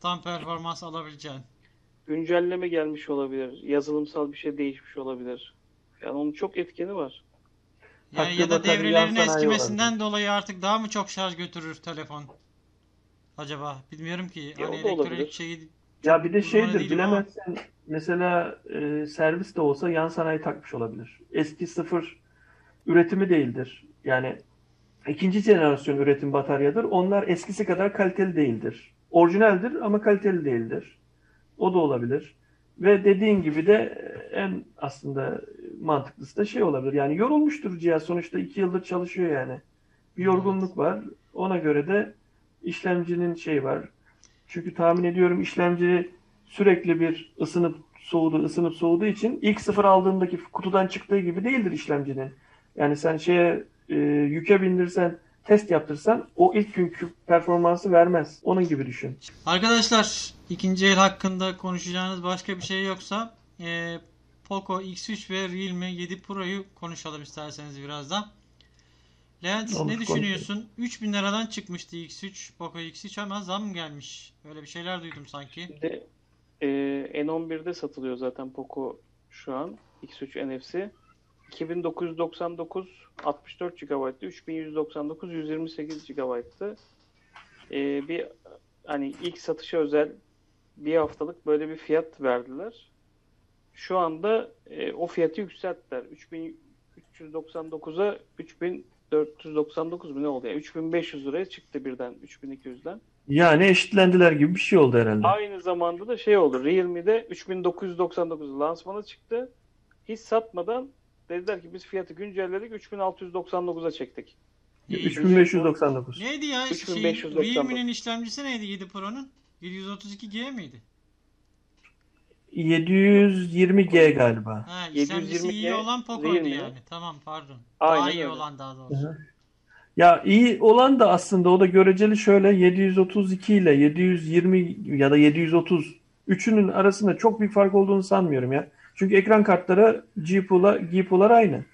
tam performans alabileceğin. Güncelleme gelmiş olabilir. Yazılımsal bir şey değişmiş olabilir. Yani onun çok etkeni var. Yani Hakkı ya da devrelerin eskimesinden dolayı artık daha mı çok şarj götürür telefon? Acaba bilmiyorum ki. Ya Hani o da elektronik şeyi Ya bir de şeydir değilim ama. bilemezsin mesela e, servis de olsa yan sanayi takmış olabilir. Eski sıfır üretimi değildir. Yani ikinci jenerasyon üretim bataryadır. Onlar eskisi kadar kaliteli değildir. Orijinaldir ama kaliteli değildir. O da olabilir. Ve dediğin gibi de e, en aslında mantıklısı da şey olabilir. Yani yorulmuştur cihaz. Sonuçta iki yıldır çalışıyor yani. Bir yorgunluk var. Ona göre de işlemcinin şey var. Çünkü tahmin ediyorum işlemci sürekli bir ısınıp soğudu, ısınıp soğuduğu için ilk sıfır aldığındaki kutudan çıktığı gibi değildir işlemcinin. Yani sen şeye e, yüke bindirsen, test yaptırsan o ilk günkü performansı vermez. Onun gibi düşün. Arkadaşlar ikinci el hakkında konuşacağınız başka bir şey yoksa e, Poco X3 ve Realme 7 Pro'yu konuşalım isterseniz biraz da. Levent ne düşünüyorsun? 3000 liradan çıkmıştı X3, Poco X3 ama zam gelmiş. Öyle bir şeyler duydum sanki. Şimdi e, N11'de satılıyor zaten Poco şu an. X3 NFC. 2999 64 GB'tı. 3199 128 GB'tı. E, bir hani ilk satışa özel bir haftalık böyle bir fiyat verdiler. Şu anda e, o fiyatı yükselttiler. 3399'a 3499 mu ne oldu? Yani 3500 liraya çıktı birden 3200'den. Yani eşitlendiler gibi bir şey oldu herhalde. Aynı zamanda da şey oldu. Realme'de 3999 lansmanı çıktı. Hiç satmadan dediler ki biz fiyatı güncelledik 3699'a çektik. İyi. 3599. Neydi ya? Şey, 3599. Realme'nin işlemcisi neydi 7 Pro'nun? 732G miydi? 720G galiba. Ha, işlemcisi 720G iyi olan Poco'ydu yani. Tamam pardon. Daha Aynen iyi öyle. olan daha doğrusu. Ya iyi olan da aslında o da göreceli şöyle 732 ile 720 ya da 730 üçünün arasında çok bir fark olduğunu sanmıyorum ya. Çünkü ekran kartları GPU'la GPU'lar aynı.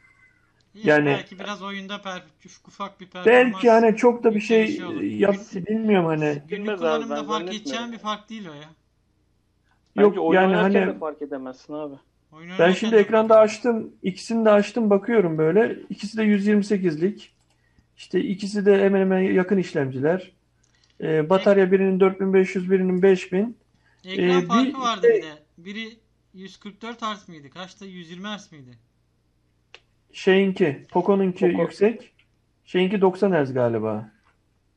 İyi, Yani- belki biraz oyunda per, ufak bir performans. Belki hani çok da bir şey şey yap bilmiyorum hani. günlük kullanımda fark edeceğin bir fark değil o ya. Yok Bence oyun yani hani de fark edemezsin abi. Oyun ben şimdi de ekranda açtım. ikisini de açtım bakıyorum böyle. İkisi de 128'lik. İşte ikisi de hemen hemen yakın işlemciler. Ee, batarya birinin 4500 birinin 5000. ediyor. Ekran Ee, farkı bir- vardı bir de. Biri 144 Hz mıydı? Kaçta? 120 Hz miydi? Şeyinki, Poco'nunki Poco. yüksek. Şeyinki 90 Hz galiba.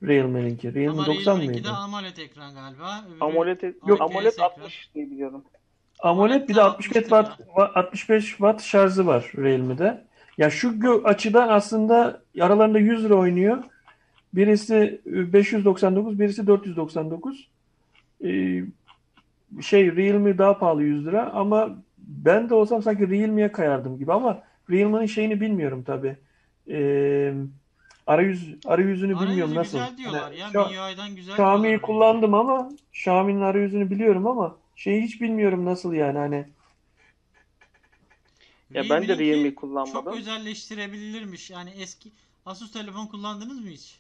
Realme'ninki. Realme Ama 90 Realme'ninki de mıydı? AMOLED ekran galiba. Öbürü AMOLED, Yok. AMOLED ekran. 60 diye biliyorum. AMOLED bir de 65 watt, 65 watt şarjı var Realme'de. Ya şu gö- açıdan aslında aralarında 100 lira oynuyor. Birisi 599, birisi 499. Ee, şey Realme daha pahalı 100 lira ama ben de olsam sanki Realme'ye kayardım gibi ama Realme'nin şeyini bilmiyorum tabii. Ee, arayüz arayüzünü bilmiyorum Arayüzü nasıl. güzel diyorlar Hani ya. şu- MIUI'dan güzel Xiaomi'yi diyorlar. kullandım ama Xiaomi'nin arayüzünü biliyorum ama şeyi hiç bilmiyorum nasıl yani hani Ya ben de Realme Çok kullanmadım. özelleştirebilirmiş. Yani eski Asus telefon kullandınız mı hiç?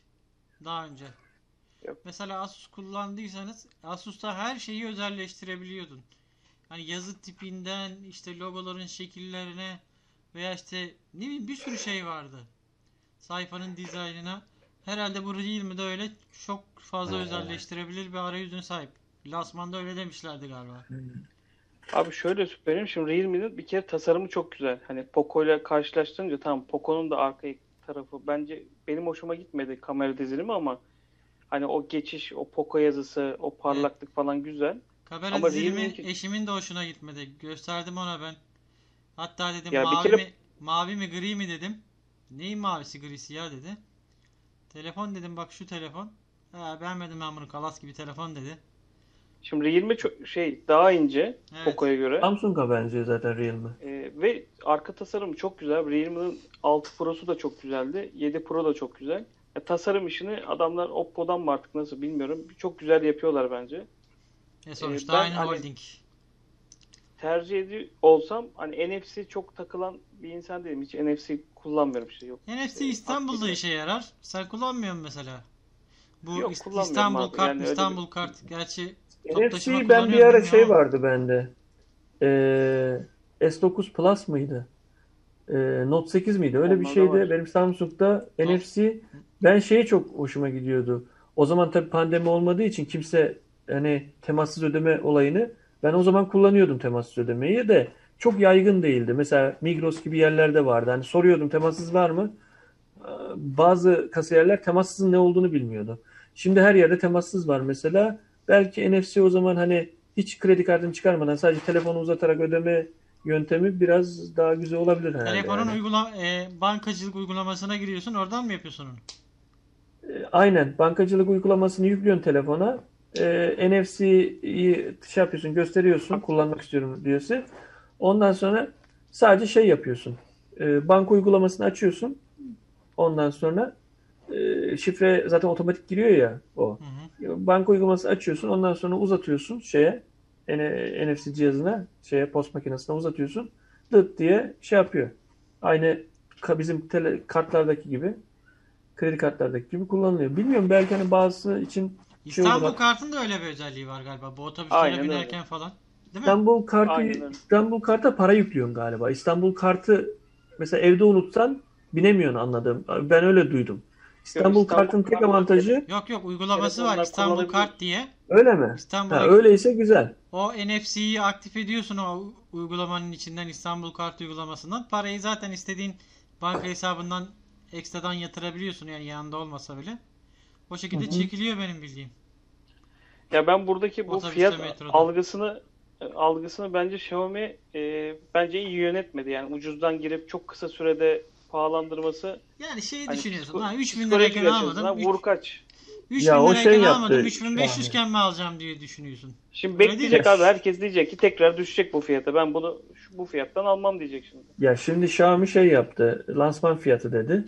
Daha önce. Yok. Mesela Asus kullandıysanız Asus'ta her şeyi özelleştirebiliyordun. Hani yazı tipinden işte logoların şekillerine veya işte ne bileyim bir sürü şey vardı. Sayfanın dizaynına. Herhalde bu Realme'de öyle çok fazla özelleştirebilir bir arayüzüne sahip. Lansmanda öyle demişlerdi galiba. Abi şöyle söyleyeyim şimdi Realme'nin bir kere tasarımı çok güzel. Hani Poco ile karşılaştırınca tamam Poco'nun da arka tarafı bence benim hoşuma gitmedi kamera dizilimi ama hani o geçiş, o Poco yazısı, o parlaklık falan güzel. Kamera Ama dizilimi Realme'ninki- eşimin de hoşuna gitmedi. Gösterdim ona ben. Hatta dedim Ya mavi kere- mi mavi mi gri mi dedim. Neyin mavisi grisi ya dedi. Telefon dedim bak şu telefon. Ha, beğenmedim ben bunu kalas gibi telefon dedi. Şimdi Realme çok şey daha ince Evet. Poco'ya göre. Samsung'a benziyor zaten Realme. Ee, ve arka tasarım çok güzel. Realme'nin 6 Pro'su da çok güzeldi. 7 Pro da çok güzel. Ya, tasarım işini adamlar Oppo'dan mı artık nasıl bilmiyorum. Çok güzel yapıyorlar bence. E sonuçta ben aynı hani- holding. tercih ediyor olsam hani NFC çok takılan bir insan değilim. Hiç NFC kullanmıyorum işte yok. NFC İstanbul'da işe yarar. Sen kullanmıyor musun mesela? Bu Yok, İst- İstanbul abi. kart, Yani İstanbul bir- kart. Gerçi NFC ben bir ara ya. şey vardı bende. Ee, S9 Plus mıydı? Ee, Note 8 miydi? Öyle bir Onlarda şeydi. var. Benim Samsung'da Note- NFC ben şeye çok hoşuma gidiyordu. O zaman tabii pandemi olmadığı için kimse hani temassız ödeme olayını ben o zaman kullanıyordum temassız ödemeyi de çok yaygın değildi. Mesela Migros gibi yerlerde vardı. Hani soruyordum temassız var mı? Ee, Bazı kasiyerler temassızın ne olduğunu bilmiyordu. Şimdi her yerde temassız var mesela. Belki NFC o zaman hani hiç kredi kartını çıkarmadan sadece telefonu uzatarak ödeme yöntemi biraz daha güzel olabilir herhalde telefonun yani. uygula e, bankacılık uygulamasına giriyorsun. Oradan mı yapıyorsun onu? E, Aynen. Bankacılık uygulamasını yüklüyorsun telefona. E, NFC'yi şey yapıyorsun, gösteriyorsun. Kullanmak istiyorum diyorsun. Ondan sonra sadece şey yapıyorsun. E, banka uygulamasını açıyorsun. Ondan sonra e, şifre zaten otomatik giriyor ya o. Hı hı. Banka uygulamasını açıyorsun. Ondan sonra uzatıyorsun şeye N- NFC cihazına şeye post makinesine uzatıyorsun. Dıt diye şey yapıyor. Aynı bizim tele, kartlardaki gibi kredi kartlardaki gibi kullanılıyor. Bilmiyorum belki hani bazısı için şey İstanbul olarak- kartın da öyle bir özelliği var galiba. Bu otobüslere Aynen öyle. binerken falan. Değil mi? İstanbul kartı Aynen. İstanbul karta para yüklüyorsun galiba. İstanbul kartı mesela evde unutsan binemiyorsun anladım. Ben öyle duydum. İstanbul İstanbul kartın tek avantajı Yok yok uygulaması var İstanbul kart diye. öyle mi? İstanbul'a Ha, öyleyse güzel. o NFC'yi aktif ediyorsun o uygulamanın içinden İstanbul kart uygulamasından. Parayı zaten istediğin banka hesabından ekstradan yatırabiliyorsun yani yanında olmasa bile. O şekilde Hı hı. çekiliyor benim bildiğim. Ya ben buradaki bu Otobüste, fiyat metroda. algısını algısını bence Xiaomi e, bence iyi yönetmedi. Yani ucuzdan girip çok kısa sürede pahalandırması Yani şey hani düşünüyorsun. psiko- Ha 3000 psikolojik lirayken almadım. vur kaç. 3000 Ya o lirayken şey almadım. yaptı 3500 yani. iken mi alacağım diye düşünüyorsun. Şimdi Öyle bekleyecek abi herkes diyecek ki tekrar düşecek bu fiyata. Ben bunu şu, bu fiyattan almam diyecek şimdi. Ya şimdi Xiaomi şey yaptı. Lansman fiyatı dedi.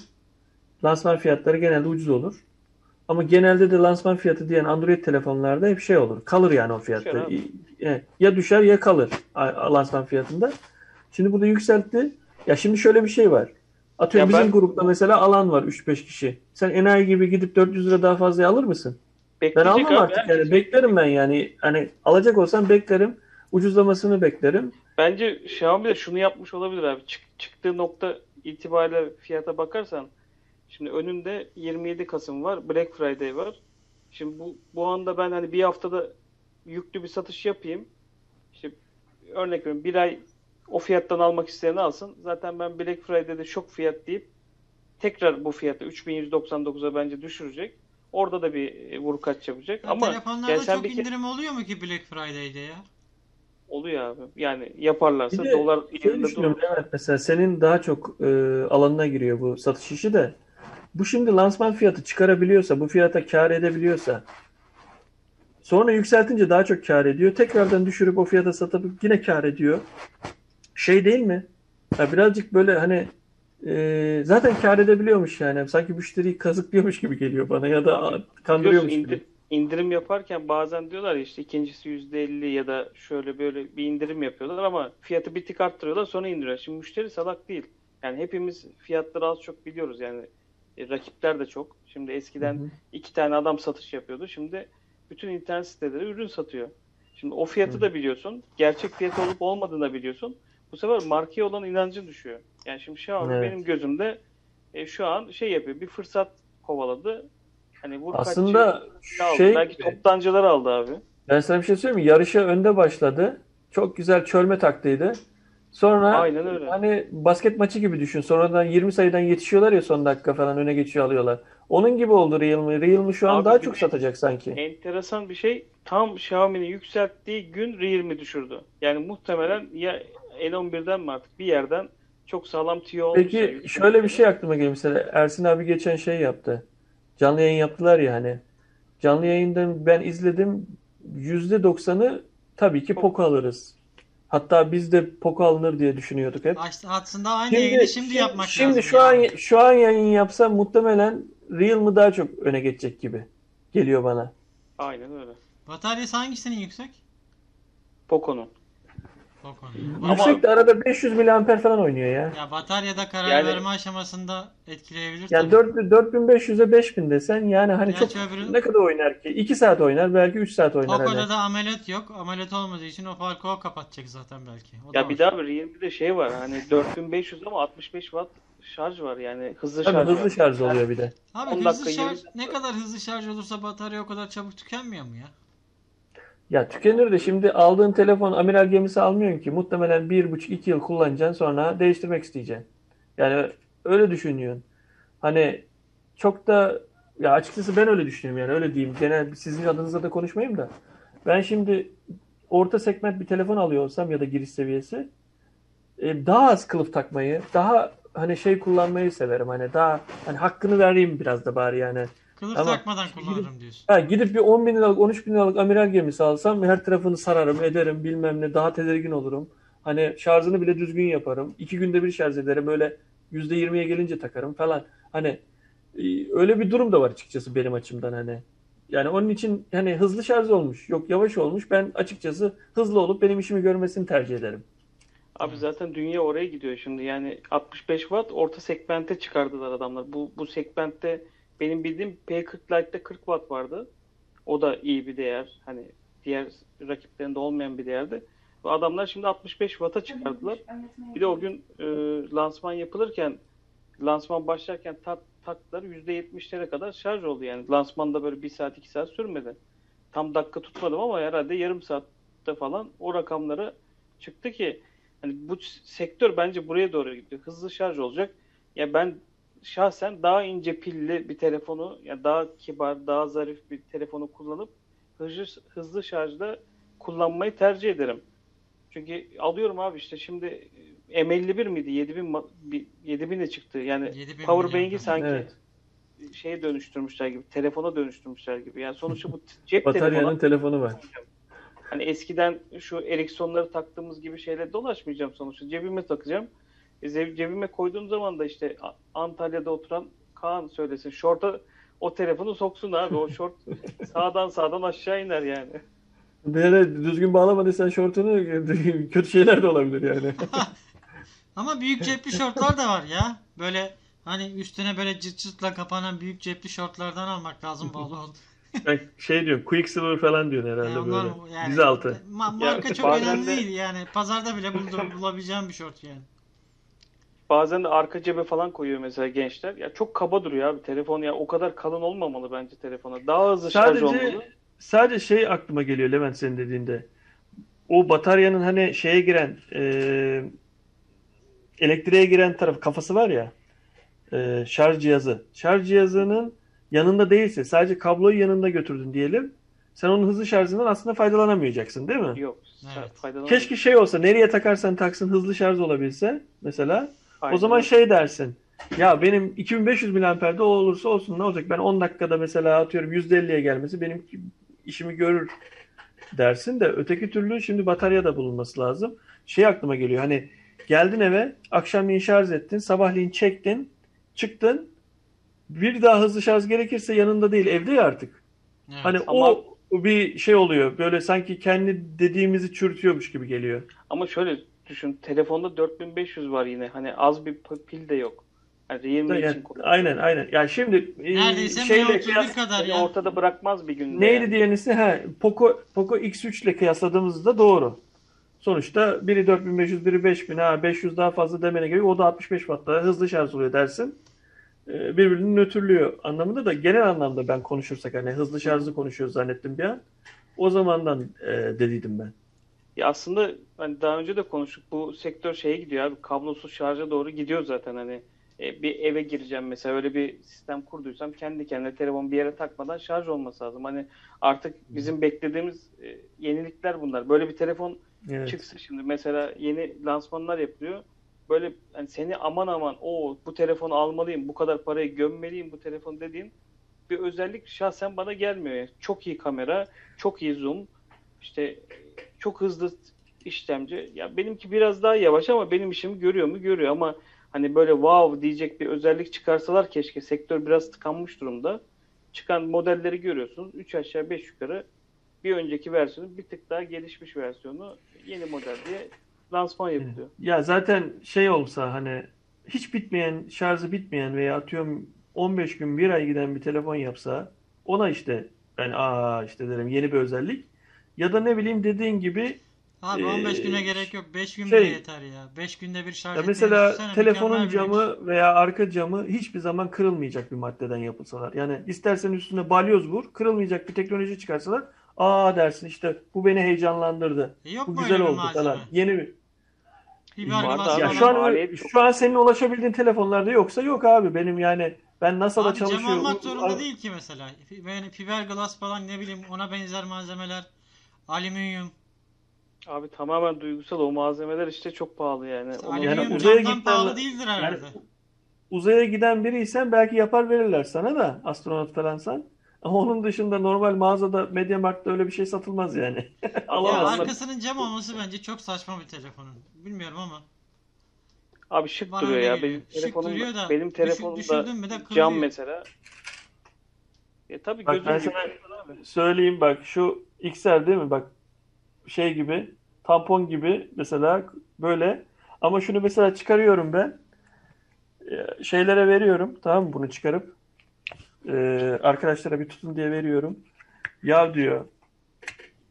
Lansman fiyatları genelde ucuz olur. Ama genelde de lansman fiyatı diyen Android telefonlarda hep şey olur. Kalır yani o fiyatta. E, Ya düşer ya kalır lansman fiyatında. Şimdi burada yükseltti. Ya şimdi şöyle bir şey var. Atıyorum Ya bizim ben- grupta mesela alan var 3-5 kişi. Sen enayi gibi gidip 400 lira daha fazla alır mısın? Ben almam abi. artık yani. Beklerim ben yani. Hani alacak olsam beklerim. Ucuzlamasını beklerim. Bence Xiaomi de şunu yapmış olabilir abi. Çık- çıktığı nokta itibariyle fiyata bakarsan şimdi önünde 27 Kasım var. Black Friday var. Şimdi bu bu anda ben hani bir haftada yüklü bir satış yapayım. İşte örnek veriyorum bir ay o fiyattan almak isteyeni alsın. Zaten ben Black Friday'de şok fiyat deyip tekrar bu fiyatı 3199'a bence düşürecek. Orada da bir e, vur kaç yapacak. Ya Ama telefonlarda yani sen çok bir ke- indirim oluyor mu ki Black Friday'de ya? oluyor abi. Yani yaparlarsa Bir de dolar yerinde durur. evet mesela senin daha çok e, alanına giriyor bu satış işi de. Bu şimdi lansman fiyatı çıkarabiliyorsa, bu fiyata kâr edebiliyorsa sonra yükseltince daha çok kâr ediyor. Tekrardan düşürüp o fiyata satıp yine kâr ediyor. Şey değil mi? Ya birazcık böyle hani e, zaten kâr edebiliyormuş yani. Sanki müşteriyi kazıklıyormuş gibi geliyor bana ya da kandırıyormuş Biliyorsun gibi. indir- indirim yaparken bazen diyorlar işte ikincisi %50 ya da şöyle böyle bir indirim yapıyorlar ama fiyatı bir tık arttırıyorlar sonra indiriyor. Şimdi müşteri salak değil. Yani hepimiz fiyatları az çok biliyoruz yani E, rakipler de çok. Şimdi eskiden Hı hı. iki tane adam satış yapıyordu. Şimdi bütün internet siteleri ürün satıyor. Şimdi o fiyatı Hı. da biliyorsun. Gerçek fiyatı olup olmadığını da biliyorsun. Bu sefer markaya olan inancın düşüyor. Yani şimdi Xiaomi Evet. benim gözümde e, şu an şey yapıyor. Bir fırsat kovaladı. Hani vur Aslında aldı. şey Belki toptancılar aldı abi. Ben sana bir şey söyleyeyim mi? Yarışa önde başladı. Çok güzel çölme taktıydı. Sonra Aynen öyle. hani basket maçı gibi düşün. Sonradan 20 sayıdan yetişiyorlar ya son dakika falan öne geçiyor alıyorlar. Onun gibi oldu Realme. Realme şu an Abi daha çok satacak sanki. Enteresan bir şey. Tam Xiaomi'nin yükselttiği gün Realme düşürdü. Yani muhtemelen ya L11'den mi artık bir yerden çok sağlam tüyo olmuş. Peki şöyle bir şey aklıma geliyor mesela. Ersin abi geçen şey yaptı. Canlı yayın yaptılar ya hani. Canlı yayından ben izledim. %90'ı tabii ki Poco alırız. Hatta biz de Poco alınır diye düşünüyorduk hep. Aslında- aynı yayını şimdi yapmak şimdi lazım. şu yani. an şu an yayın yapsa muhtemelen Realme daha çok öne geçecek gibi geliyor bana. Aynen öyle. Bataryası hangisinin yüksek? Poco'nun. O konuda. Yüksek de arada 500 miliamper falan oynuyor ya. Ya bataryada karar Yani- verme aşamasında etkileyebilir Yani tabii. 4, 4500'e 5000 desen yani hani çok Gerçi öbürü- ne kadar oynar ki? 2 saat oynar belki 3 saat oynar Poco'da hani. da ameliyat yok. Ameliyat olmadığı için o farkı o kapatacak zaten belki. O da Ya var. bir daha bir Realme'de şey var hani 4500 ama 65 watt şarj var yani hızlı Tabii şarj hızlı var. şarj oluyor bir de. Abi 10 hızlı dakika, şarj 20 ne kadar hızlı şarj olursa batarya o kadar çabuk tükenmiyor mu ya? Ya tükenir de şimdi aldığın telefon amiral gemisi almıyorsun ki. Muhtemelen 1,5-2 yıl kullanacaksın sonra değiştirmek isteyeceksin. Yani öyle düşünüyorsun. Hani çok da ya açıkçası ben öyle düşünüyorum yani öyle diyeyim. Genel sizin adınıza da konuşmayayım da. Ben şimdi orta segment bir telefon alıyor olsam ya da giriş seviyesi e, daha az kılıf takmayı, daha hani şey kullanmayı severim. Hani daha hani hakkını vereyim biraz da bari yani. Kılıf Ama takmadan kullanırım diyorsun. Ha, gidip bir 10 bin liralık, 13 bin liralık amiral gemisi alsam her tarafını sararım, ederim, bilmem ne, daha tedirgin olurum. Hani şarjını bile düzgün yaparım. İki günde bir şarj ederim, böyle %20'ye gelince takarım falan. Hani e, öyle bir durum da var açıkçası benim açımdan hani. Yani onun için hani hızlı şarj olmuş, yok yavaş olmuş. Ben açıkçası hızlı olup benim işimi görmesini tercih ederim. Abi zaten dünya oraya gidiyor şimdi. Yani 65 watt orta segmente çıkardılar adamlar. Bu bu segmentte benim bildiğim P40 Lite'de 40 watt vardı. O da iyi bir değer. Hani diğer rakiplerinde olmayan bir değerdi. Ve adamlar şimdi 65 watt'a çıkardılar. Bir de o gün e, lansman yapılırken lansman başlarken tak, taktılar %70'lere kadar şarj oldu yani. Lansmanda böyle 1 saat 2 saat sürmedi. Tam dakika tutmadım ama herhalde yarım saatte falan o rakamlara çıktı ki hani bu sektör bence buraya doğru gidiyor. Hızlı şarj olacak. Ya ben şahsen daha ince pilli bir telefonu ya daha kibar, daha zarif bir telefonu kullanıp hızlı hızlı şarjda kullanmayı tercih ederim. Çünkü alıyorum abi işte şimdi M51 miydi? 7000 ma- bir- 7000'e çıktı. Yani 7000 powerbank'i sanki Evet. şeye dönüştürmüşler gibi, telefona dönüştürmüşler gibi. Yani sonuçta bu cep Bataryanın telefonu telefonu var. Hani eskiden şu Ericsson'ları taktığımız gibi şeyle dolaşmayacağım sonuçta. Cebime takacağım. E, cebime koyduğum zaman da işte A- Antalya'da oturan Kaan söylesin. Şorta o telefonu soksun abi. O şort sağdan sağdan aşağı iner yani. Böyle düzgün bağlamadıysan şortunu kötü şeyler de olabilir yani. Ama büyük cepli şortlar da var ya. Böyle hani üstüne böyle cırt cırtla kapanan büyük cepli şortlardan almak lazım bağlı ol. Ben şey diyorum Quicksilver falan diyorsun herhalde Yani onlar böyle. yani- Diz altı. Ma- marka Ya çok önemli de- değil yani. Pazarda bile bulduğum, bulabileceğim bir şort yani. Bazen de arka cebe falan koyuyor mesela gençler. Ya çok kaba duruyor abi telefon ya o kadar kalın olmamalı bence telefona. Daha hızlı şarj olmalı. Sadece sadece şey aklıma geliyor Levent senin dediğinde. O bataryanın hani şeye giren e, elektriğe giren taraf kafası var ya e, şarj cihazı. Şarj cihazının yanında değilse sadece kabloyu yanında götürdün diyelim. Sen onun hızlı şarjından aslında faydalanamayacaksın değil mi? Yok. Evet. Keşke şey olsa nereye takarsan taksın hızlı şarj olabilse mesela. O Aynen zaman öyle. şey dersin. Ya benim 2500 miliamperde o olursa olsun ne olacak? Ben 10 dakikada mesela atıyorum %50'ye gelmesi benim işimi görür dersin de öteki türlü şimdi batarya da bulunması lazım. Şey aklıma geliyor hani geldin eve akşamleyin şarj ettin sabahleyin çektin çıktın bir daha hızlı şarj gerekirse yanında değil evde ya artık. Evet. Hani Ama- o o bir şey oluyor böyle sanki kendi dediğimizi çürütüyormuş gibi geliyor. Ama şöyle düşün. Telefonda 4500 var yine. Hani az bir pil de yok. Hani Realme Yani, için kullan- aynen aynen. Ya şimdi e, Neredeyse şeyle Mi 31 kıyas- kadar ya. ortada bırakmaz bir günde. Neydi yani. diyenisi? He, Poco, Poco X3 ile kıyasladığımızda doğru. Sonuçta biri 4500, biri 5000, ha 500 daha fazla demene gerek. O da 65 Watt'ta hızlı şarj oluyor dersin. Ee, Birbirini nötrlüyor anlamında da genel anlamda ben konuşursak hani hızlı şarjı konuşuyoruz zannettim bir an. O zamandan e, dediydim ben. Ya aslında hani daha önce de konuştuk. Bu sektör şeye gidiyor abi. Kablosuz şarja doğru gidiyor zaten hani. E, bir eve gireceğim mesela öyle bir sistem kurduysam kendi kendine telefon bir yere takmadan şarj olması lazım. Hani artık bizim beklediğimiz e, yenilikler bunlar. Böyle bir telefon Evet. çıksın şimdi mesela yeni lansmanlar yapılıyor. Böyle hani seni aman aman o bu telefonu almalıyım, bu kadar parayı gömmeliyim bu telefon dediğin bir özellik şahsen bana gelmiyor. Yani çok iyi kamera, çok iyi zoom, işte çok hızlı işlemci. Ya benimki biraz daha yavaş ama benim işimi görüyor mu? Görüyor ama hani böyle wow diyecek bir özellik çıkarsalar keşke. Sektör biraz tıkanmış durumda. Çıkan modelleri görüyorsun. 3 aşağı 5 yukarı bir önceki versiyonu bir tık daha gelişmiş versiyonu yeni model diye lansman yapılıyor. Ya zaten şey olsa hani hiç bitmeyen, şarjı bitmeyen veya atıyorum 15 gün bir ay giden bir telefon yapsa ona işte ben aa işte derim yeni bir özellik. Ya da ne bileyim dediğin gibi Abi 15 Ee, güne gerek yok. 5 gün şey- bile yeter ya. 5 günde bir şarj ya etmeyi mesela düşünsene, telefonun camı veya arka camı hiçbir zaman kırılmayacak bir maddeden yapılsalar. Yani istersen üstüne balyoz vur, kırılmayacak bir teknoloji çıkarsalar aa dersin işte bu beni heyecanlandırdı. E yok Bu güzel oldu malzeme? falan. Yeni bir abi. Ya şu an şu an senin ulaşabildiğin telefonlarda yoksa yok abi benim yani ben NASA'da Abi cam çalışıyor. olmak zorunda değil ki mesela. Yani fiberglass falan ne bileyim ona benzer malzemeler. Alüminyum. Abi tamamen duygusal o malzemeler işte çok pahalı yani. İşte Onu- Yani alüminyum uzaya gitmen- pahalı değildir yani herhalde. uzaya giden biriysen belki yapar verirler sana da astronot falansan. Ama onun dışında normal mağazada MediaMarkt'ta öyle bir şey satılmaz yani. Ya Alamazsın. arkasının cam olması bence çok saçma bir telefonun. Bilmiyorum ama. Abi şık Bana duruyor ya. Benim Şık telefonum duruyor da benim düşün- telefonum da düşürdün mü de cam mesela. E tabii Bak ben sana söyleyeyim bak şu XR değil mi? Bak şey gibi tampon gibi mesela böyle ama şunu mesela çıkarıyorum ben Ee, şeylere veriyorum tamam mı bunu çıkarıp Ee, arkadaşlara bir tutun diye veriyorum. Ya diyor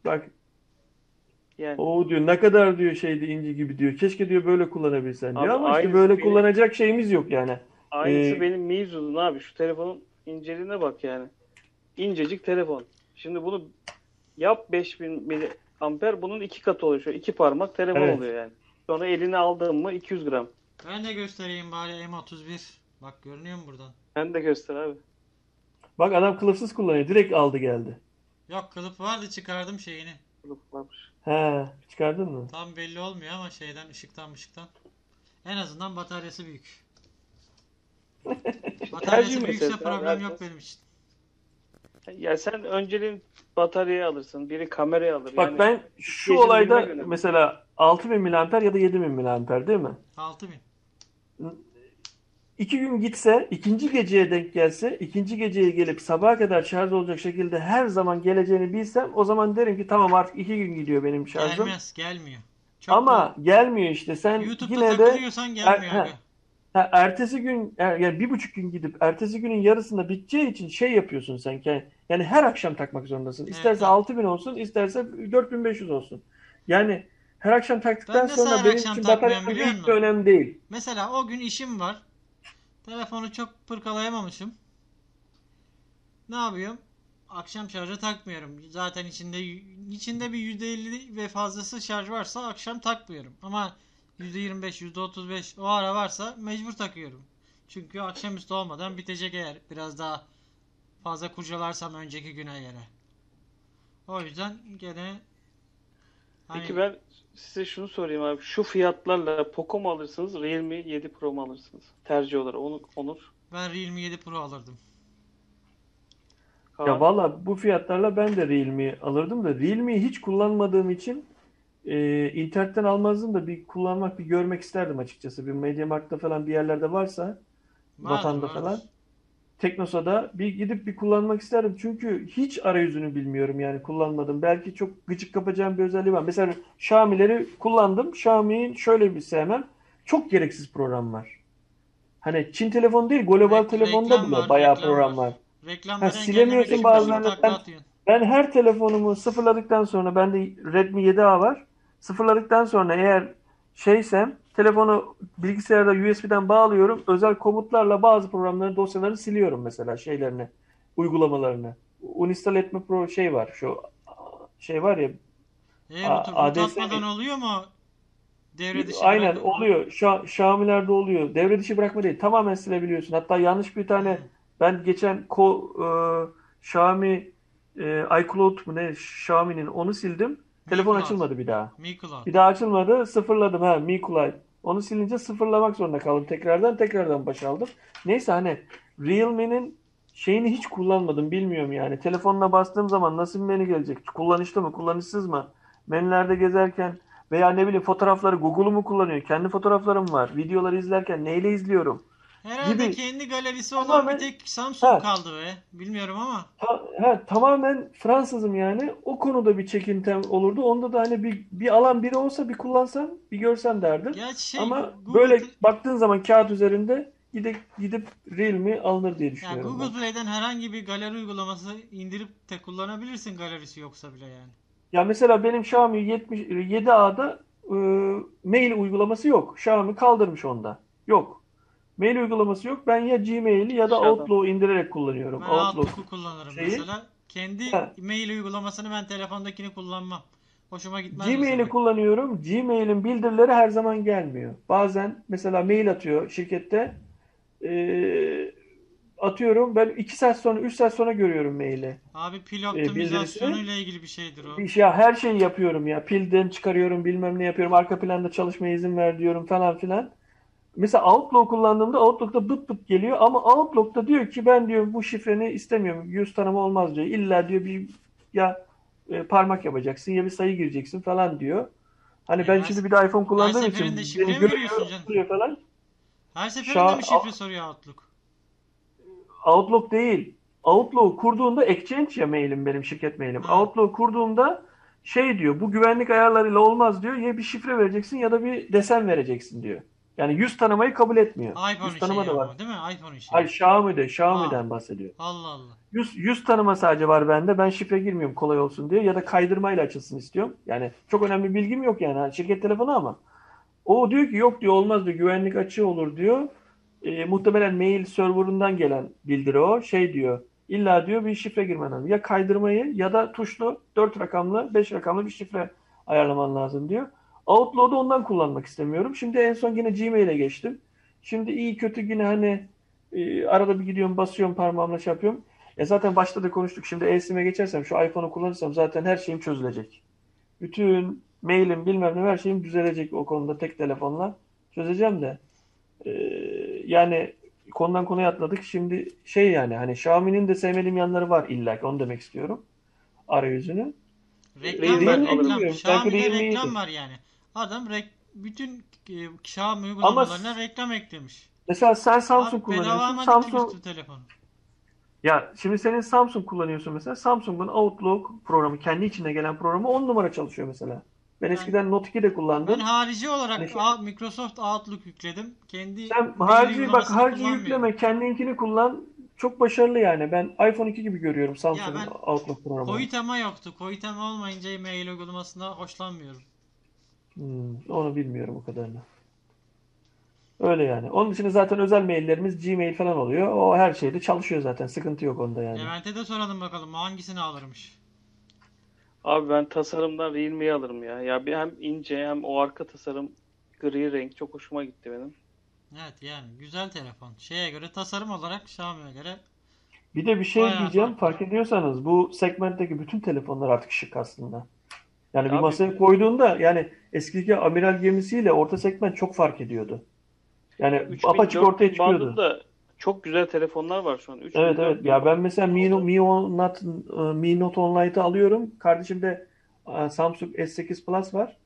bak Yani o diyor ne kadar diyor şeydi inci gibi diyor. Keşke diyor böyle kullanabilsen diyor Abi ama işte böyle benim- kullanacak şeyimiz yok yani. aynısı Ee, benim Meizu'nun abi. Şu telefonun inceliğine bak yani. İncecik telefon. Şimdi bunu yap 5000 miliamper bunun iki katı oluyor. Şu iki parmak telefon Evet. oluyor yani. Sonra eline aldığın mı 200 gram. Ben de göstereyim bari M31. Bak görünüyor mu buradan? Ben de göster abi. Bak adam kılıfsız kullanıyor. Direkt aldı geldi. Yok kılıf vardı çıkardım şeyini. Kılıf varmış. He, çıkardın mı? Tam belli olmuyor ama şeyden ışıktan ışıktan. En azından bataryası büyük. Bataryası büyükse problem yok benim için. Ya sen önceliğin bataryayı alırsın. Biri kamerayı alır. Bak yani ben şu olayda mesela 6000 miliamper ya da 7000 miliamper değil mi? 6000. İki gün gitse, ikinci geceye denk gelse, ikinci geceye gelip sabaha kadar şarj olacak şekilde her zaman geleceğini bilsem o zaman derim ki tamam artık iki gün gidiyor benim şarjım. Gelmez, gelmiyor. Çok Ama gelmiyor işte. Sen YouTube'da yine de takılıyorsan gelmiyor Er- abi. Ha, ertesi gün er- yani bir buçuk gün gidip ertesi günün yarısında biteceği için şey yapıyorsun sen. Yani, yani her akşam takmak zorundasın. İsterse evet. 6000 olsun, isterse 4500 olsun. Yani her akşam taktıktan Ben sonra benim için batarya hiç önemli değil. Mesela o gün işim var. Telefonu çok pırkalayamamışım. Ne yapıyorum? Akşam şarja takmıyorum. Zaten içinde içinde bir %50 ve fazlası şarj varsa akşam takmıyorum. Ama %25, %35 o ara varsa mecbur takıyorum. Çünkü akşamüstü olmadan bitecek eğer biraz daha fazla kurcalarsam önceki güne göre. O yüzden gene hani Peki ben size şunu sorayım abi. Şu fiyatlarla Poco mu alırsınız, Realme 7 Pro mu alırsınız? Tercih olarak. Onu, Onur. ben Realme 7 Pro alırdım. Ya valla bu fiyatlarla ben de Realme alırdım da Realme'yi hiç kullanmadığım için e, internetten almazdım da bir kullanmak, bir görmek isterdim açıkçası. Bir MediaMarkt'ta falan bir yerlerde varsa Vardır, Vatanda vardır. falan. Teknosa'da bir gidip bir kullanmak isterdim. Çünkü hiç arayüzünü bilmiyorum yani kullanmadım. Belki çok gıcık kapacağım bir özelliği var. Mesela Xiaomi'leri kullandım. Xiaomi'nin şöyle bir sevmem. Çok gereksiz program var. Hani Çin telefonu değil, global Rek- telefonda bile var, bayağı reklam program var. var. Reklamları Ha, silemiyorsun bazılarını. Ben-. Ben her telefonumu sıfırladıktan sonra bende Redmi 7A var. Sıfırladıktan sonra eğer şeysem telefonu bilgisayarda USB'den bağlıyorum. Özel komutlarla bazı programları, dosyaları siliyorum mesela şeylerini, uygulamalarını. Uninstall etme pro şey var. Şu şey var ya. E, atmadan oluyor mu? Devre dışı Aynen bırak- oluyor. Şa Xiaomi'lerde oluyor. Devre dışı bırakma değil. Tamamen silebiliyorsun. Hatta yanlış bir tane ben geçen ko e, Xiaomi e, iCloud mu ne Xiaomi'nin onu sildim. Telefon Cloud. açılmadı bir daha. Mi Cloud. Bir daha açılmadı. Sıfırladım ha Mi Kulay. Onu silince sıfırlamak zorunda kaldım tekrardan. Tekrardan baş aldım. Neyse hani Realme'nin şeyini hiç kullanmadım. Bilmiyorum yani. Telefonla bastığım zaman nasıl bir menü gelecek? Kullanışlı mı? Kullanışsız mı? Menülerde gezerken veya ne bileyim fotoğrafları Google'u mu kullanıyor? Kendi fotoğraflarım var. Videoları izlerken neyle izliyorum? Herhalde gibi. kendi galerisi olan Tamamen- bir tek Samsung Ha. kaldı be. Bilmiyorum ama. Ta- ha, tamamen Fransızım yani. O konuda bir çekintem olurdu. Onda da hani bir, bir alan biri olsa bir kullansam, bir görsem derdim. Şey Ama Google, böyle baktığın zaman kağıt üzerinde gidip gidip Realme alınır diye yani düşünüyorum Google ben. Play'den herhangi bir galeri uygulaması indirip de kullanabilirsin galerisi yoksa bile yani. Ya mesela benim Xiaomi 70 7A'da e, mail uygulaması yok. Xiaomi kaldırmış onda. Yok. Mail uygulaması yok. Ben ya Gmail'i ya da. Outlook'u indirerek kullanıyorum. Ben Outlook. Outlook'u kullanırım şeyi- mesela. Kendi Ha. mail uygulamasını ben telefondakini kullanmam. Hoşuma gitmez Gmail'i kullanıyorum. Gmail'in bildirileri her zaman gelmiyor. Bazen mesela mail atıyor şirkette. E, atıyorum. Ben 2 saat sonra 3 saat sonra görüyorum maili. Abi pil E, optimizasyonu ile ilgili bir şeydir o. Şey, ya her şeyi yapıyorum ya. Pilden çıkarıyorum, bilmem ne yapıyorum. Arka planda çalışmaya izin ver diyorum falan filan. Mesela Outlook kullandığımda Outlook'ta bıt bıt geliyor ama Outlook'ta diyor ki ben diyor bu şifreni istemiyorum. Yüz tanıma olmaz diyor. İlla diyor bir ya e, parmak yapacaksın ya bir sayı gireceksin falan diyor. Hani E, ben her- şimdi bir de iPhone kullandığım için seferinde şifre beni görüyor, falan. Her seferinde Şa- mi şifre soruyor Outlook? Outlook değil. Outlook kurduğunda Exchange ya mailim benim şirket mailim. Ha. Outlook kurduğumda şey diyor bu güvenlik ayarlarıyla olmaz diyor. Ya bir şifre vereceksin ya da bir desen vereceksin diyor. Yani yüz tanımayı kabul etmiyor. iPhone Yüz tanıma da yani var. değil mi? iPhone işi. Hayır Xiaomi'de, Xiaomi'den Ha. bahsediyor. Allah Allah. Yüz, yüz tanıma sadece var bende. Ben şifre girmiyorum kolay olsun diye ya da kaydırmayla açılsın istiyorum. Yani çok önemli bilgim yok yani. Şirket telefonu ama. O diyor ki yok diyor olmaz diyor. Güvenlik açığı olur diyor. E, muhtemelen mail serverından gelen bildiri o. Şey diyor. İlla diyor bir şifre girmen lazım. Ya kaydırmayı ya da tuşlu 4 rakamlı 5 rakamlı bir şifre ayarlaman lazım diyor. Outlook'u ondan kullanmak istemiyorum. Şimdi en son yine Gmail'e geçtim. Şimdi iyi kötü yine hani e, arada bir gidiyorum basıyorum parmağımla şey yapıyorum. E zaten başta da konuştuk. Şimdi eSIM'e geçersem şu iPhone'u kullanırsam zaten her şeyim çözülecek. Bütün mailim bilmem ne her şeyim düzelecek o konuda tek telefonla. Çözeceğim de. E, yani konudan konuya atladık. Şimdi şey yani hani Xiaomi'nin de sevmediğim yanları var illa ki onu demek istiyorum. Arayüzünü. Reklam Realme var, reklam. Xiaomi'de reklam var yani. Adam rek bütün e, Xiaomi uygulamalarına reklam eklemiş. Mesela sen Samsung Abi kullanıyorsun. ama Samsung telefonu. Ya şimdi senin Samsung kullanıyorsun mesela. Samsung'un Outlook programı, kendi içinde gelen programı 10 numara çalışıyor mesela. Ben Ben- eskiden Note 2 de kullandım. Ben harici olarak Hani- A- Microsoft Outlook yükledim. Kendi Sen harici bak harici yükleme, kendinkini kullan. Çok başarılı yani. Ben iPhone 2 gibi görüyorum Samsung'un Outlook programını. Koitema yoktu. Koitema olmayınca mail uygulamasında hoşlanmıyorum. Hmm, onu bilmiyorum o kadarını. Öyle yani. Onun dışında zaten özel maillerimiz Gmail falan oluyor. O her şeyde çalışıyor zaten. Sıkıntı yok onda yani. Levent'e de soralım bakalım o hangisini alırmış. Abi ben tasarımdan Realme'yi alırım ya. Ya bir hem ince hem o arka tasarım gri renk çok hoşuma gitti benim. Evet yani güzel telefon. Şeye göre tasarım olarak Xiaomi'ye göre Bir de bir şey Bayağı diyeceğim. farklı. Fark ediyorsanız bu segmentteki bütün telefonlar artık şık aslında. Yani bir Abi- masaya koyduğunda yani eskiki amiral gemisiyle orta segment çok fark ediyordu. Yani 3000, apaçık ortaya 4000 çıkıyordu. çok güzel telefonlar var şu an. 3000, Evet evet. 4000 Ya ben mesela Mi, Mi, Note, Mi Note Online'ı alıyorum. Kardeşim de e, Samsung S8 Plus var.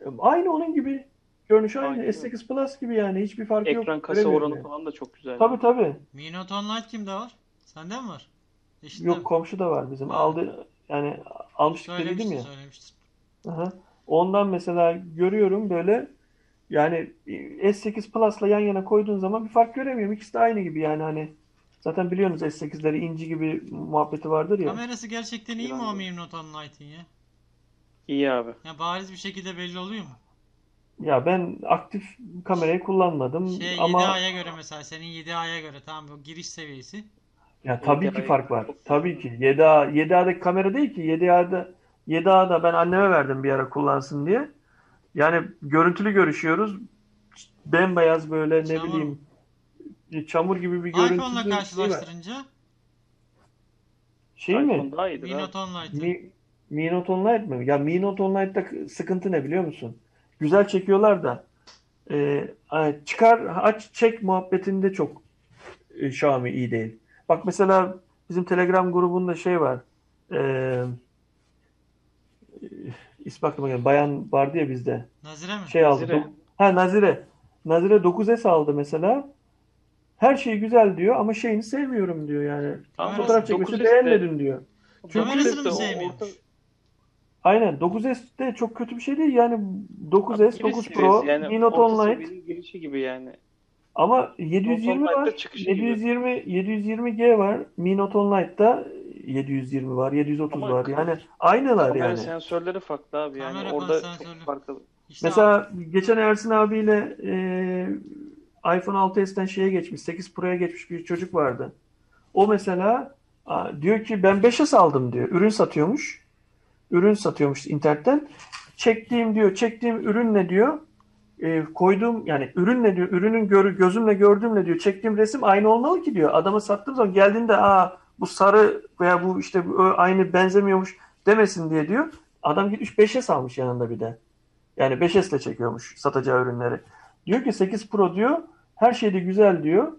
E, Aynı onun gibi. Görünüşü aynı. Aynı. S8 Plus gibi yani. Hiçbir farkı yok. ekran kasa oranı yani. falan da çok güzel. Tabii tabii. Mi Note Online kimde var? Sende mi var? Eşitte Yok mi? komşu da var bizim. Aldı yani almıştık dedim ya. söylemiştin. Aha. Ondan mesela görüyorum böyle yani S8 Plus'la yan yana koyduğun zaman bir fark göremiyorum. İkisi de aynı gibi yani hani zaten biliyorsunuz S8'leri inci gibi muhabbeti vardır ya. Kamerası gerçekten iyi mi o Mi Note Online'ın ya? İyi abi. Ya bariz bir şekilde belli oluyor mu? Ya ben aktif kamerayı kullanmadım Şey ama 7A'ya göre mesela senin 7A'ya göre tamam bu giriş seviyesi. ya tabii ki 7A fark var. Tabii ki 7A 7A'daki kamera değil ki 7A'da 7A'da ben anneme verdim bir ara kullansın diye. Yani görüntülü görüşüyoruz. Bembeyaz böyle ne Çamur. bileyim çamur gibi bir görüntüsü iPhone'la şey karşılaştırınca Şey mi? Mi. Note Online'ı. Mi, Mi Note Online mi? Ya Mi Note Online'da sıkıntı ne biliyor musun? Güzel çekiyorlar da e, çıkar aç çek muhabbetinde çok e, Xiaomi iyi değil. Bak mesela bizim Telegram grubunda şey var. E, e, ismi aklıma geldi. Bayan vardı ya bizde. Nazire mi? Şey aldı. Nazire. Ha Nazire. Nazire 9S aldı mesela. Her şey güzel diyor ama şeyini sevmiyorum diyor yani. Ama Fotoğraf 9S çekmesini de- beğenmedim diyor. Kamerasını mı sevmiyormuş? Aynen 9S de çok kötü bir şey değil yani 9S, Giriş 9 seviyesi Pro, yani Mi Note Online girişi gibi yani. ama 720 Note var. Online'da çıkışı gibi. 720 720G var. Mi Note Online'da 720 var, 730 Ama var. Yani aynılar Kamera yani. sensörleri farklı abi yani Kamera orada sensörlü. çok farklı. İşte Mesela geçen Ersin abiyle e, iPhone 6s'ten şeye geçmiş, 8 Pro'ya geçmiş bir çocuk vardı. O mesela a, diyor ki ben 5'e saldım diyor. Ürün satıyormuş. Ürün satıyormuş internetten. Çektiğim diyor, çektiğim ürün ne diyor? E, koyduğum yani ürün ne diyor? Ürünün gör, gözümle gördüğümle diyor. Çektiğim resim aynı olmalı ki diyor. Adama sattığım zaman geldiğinde aa bu sarı veya bu işte aynı benzemiyormuş demesin diye diyor. Adam gitmiş 5'e salmış yanında bir de. Yani 5S ile çekiyormuş satacağı ürünleri. Diyor ki 8 Pro diyor her şeyde güzel diyor.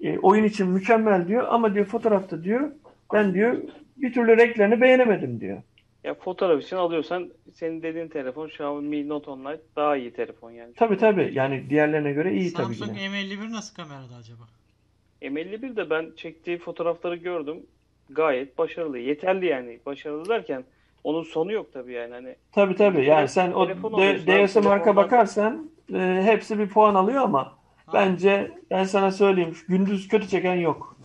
E, oyun için mükemmel diyor ama diyor fotoğrafta diyor ben diyor bir türlü renklerini beğenemedim diyor. Ya fotoğraf için alıyorsan senin dediğin telefon Xiaomi Mi Note Online daha iyi telefon yani. Tabii tabii yani diğerlerine göre iyi tabii ki Samsung de. M51 nasıl kamerada acaba? M51 de ben çektiği fotoğrafları gördüm. Gayet başarılı. Yeterli yani. Başarılı derken onun sonu yok tabii yani. Hani Tabii tabii yani sen o Telefon D- alıyorsun abi, DS marka bakarsan e, hepsi bir puan alıyor ama bence ben sana söyleyeyim gündüz kötü çeken yok.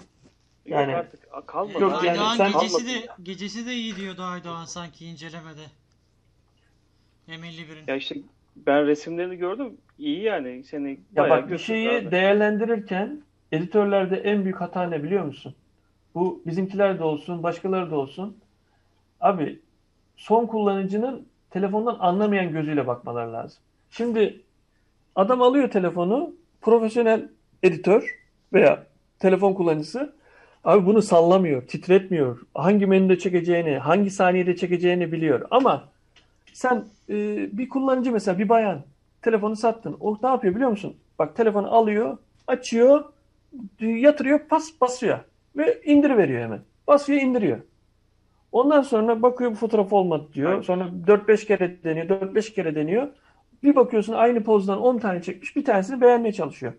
Yani- yok artık kalmadı. Yok yani Aydoğan sen- gecesi de gecesi de iyi diyordu Aydoğan sanki incelemede. M51'in. Ya işte ben resimlerini gördüm. İyi yani. Seni Ya bak bir şeyi abi. değerlendirirken editörlerde en büyük hata ne biliyor musun? Bu bizimkiler de olsun, başkaları da olsun. Abi son kullanıcının telefondan anlamayan gözüyle bakmaları lazım. Şimdi adam alıyor telefonu, profesyonel editör veya telefon kullanıcısı abi bunu sallamıyor, titretmiyor. Hangi menüde çekeceğini, hangi saniyede çekeceğini biliyor. Ama sen e, bir kullanıcı mesela bir bayan telefonu sattın. O ne yapıyor biliyor musun? Bak telefonu alıyor, açıyor, yatırıyor, pas basıyor ve indiriveriyor hemen. Basıyor, indiriyor. Ondan sonra bakıyor bu fotoğraf olmadı diyor. Aynen. Sonra 4-5 kere deniyor, 4-5 kere deniyor. Bir bakıyorsun aynı pozdan 10 tane çekmiş, bir tanesini beğenmeye çalışıyor.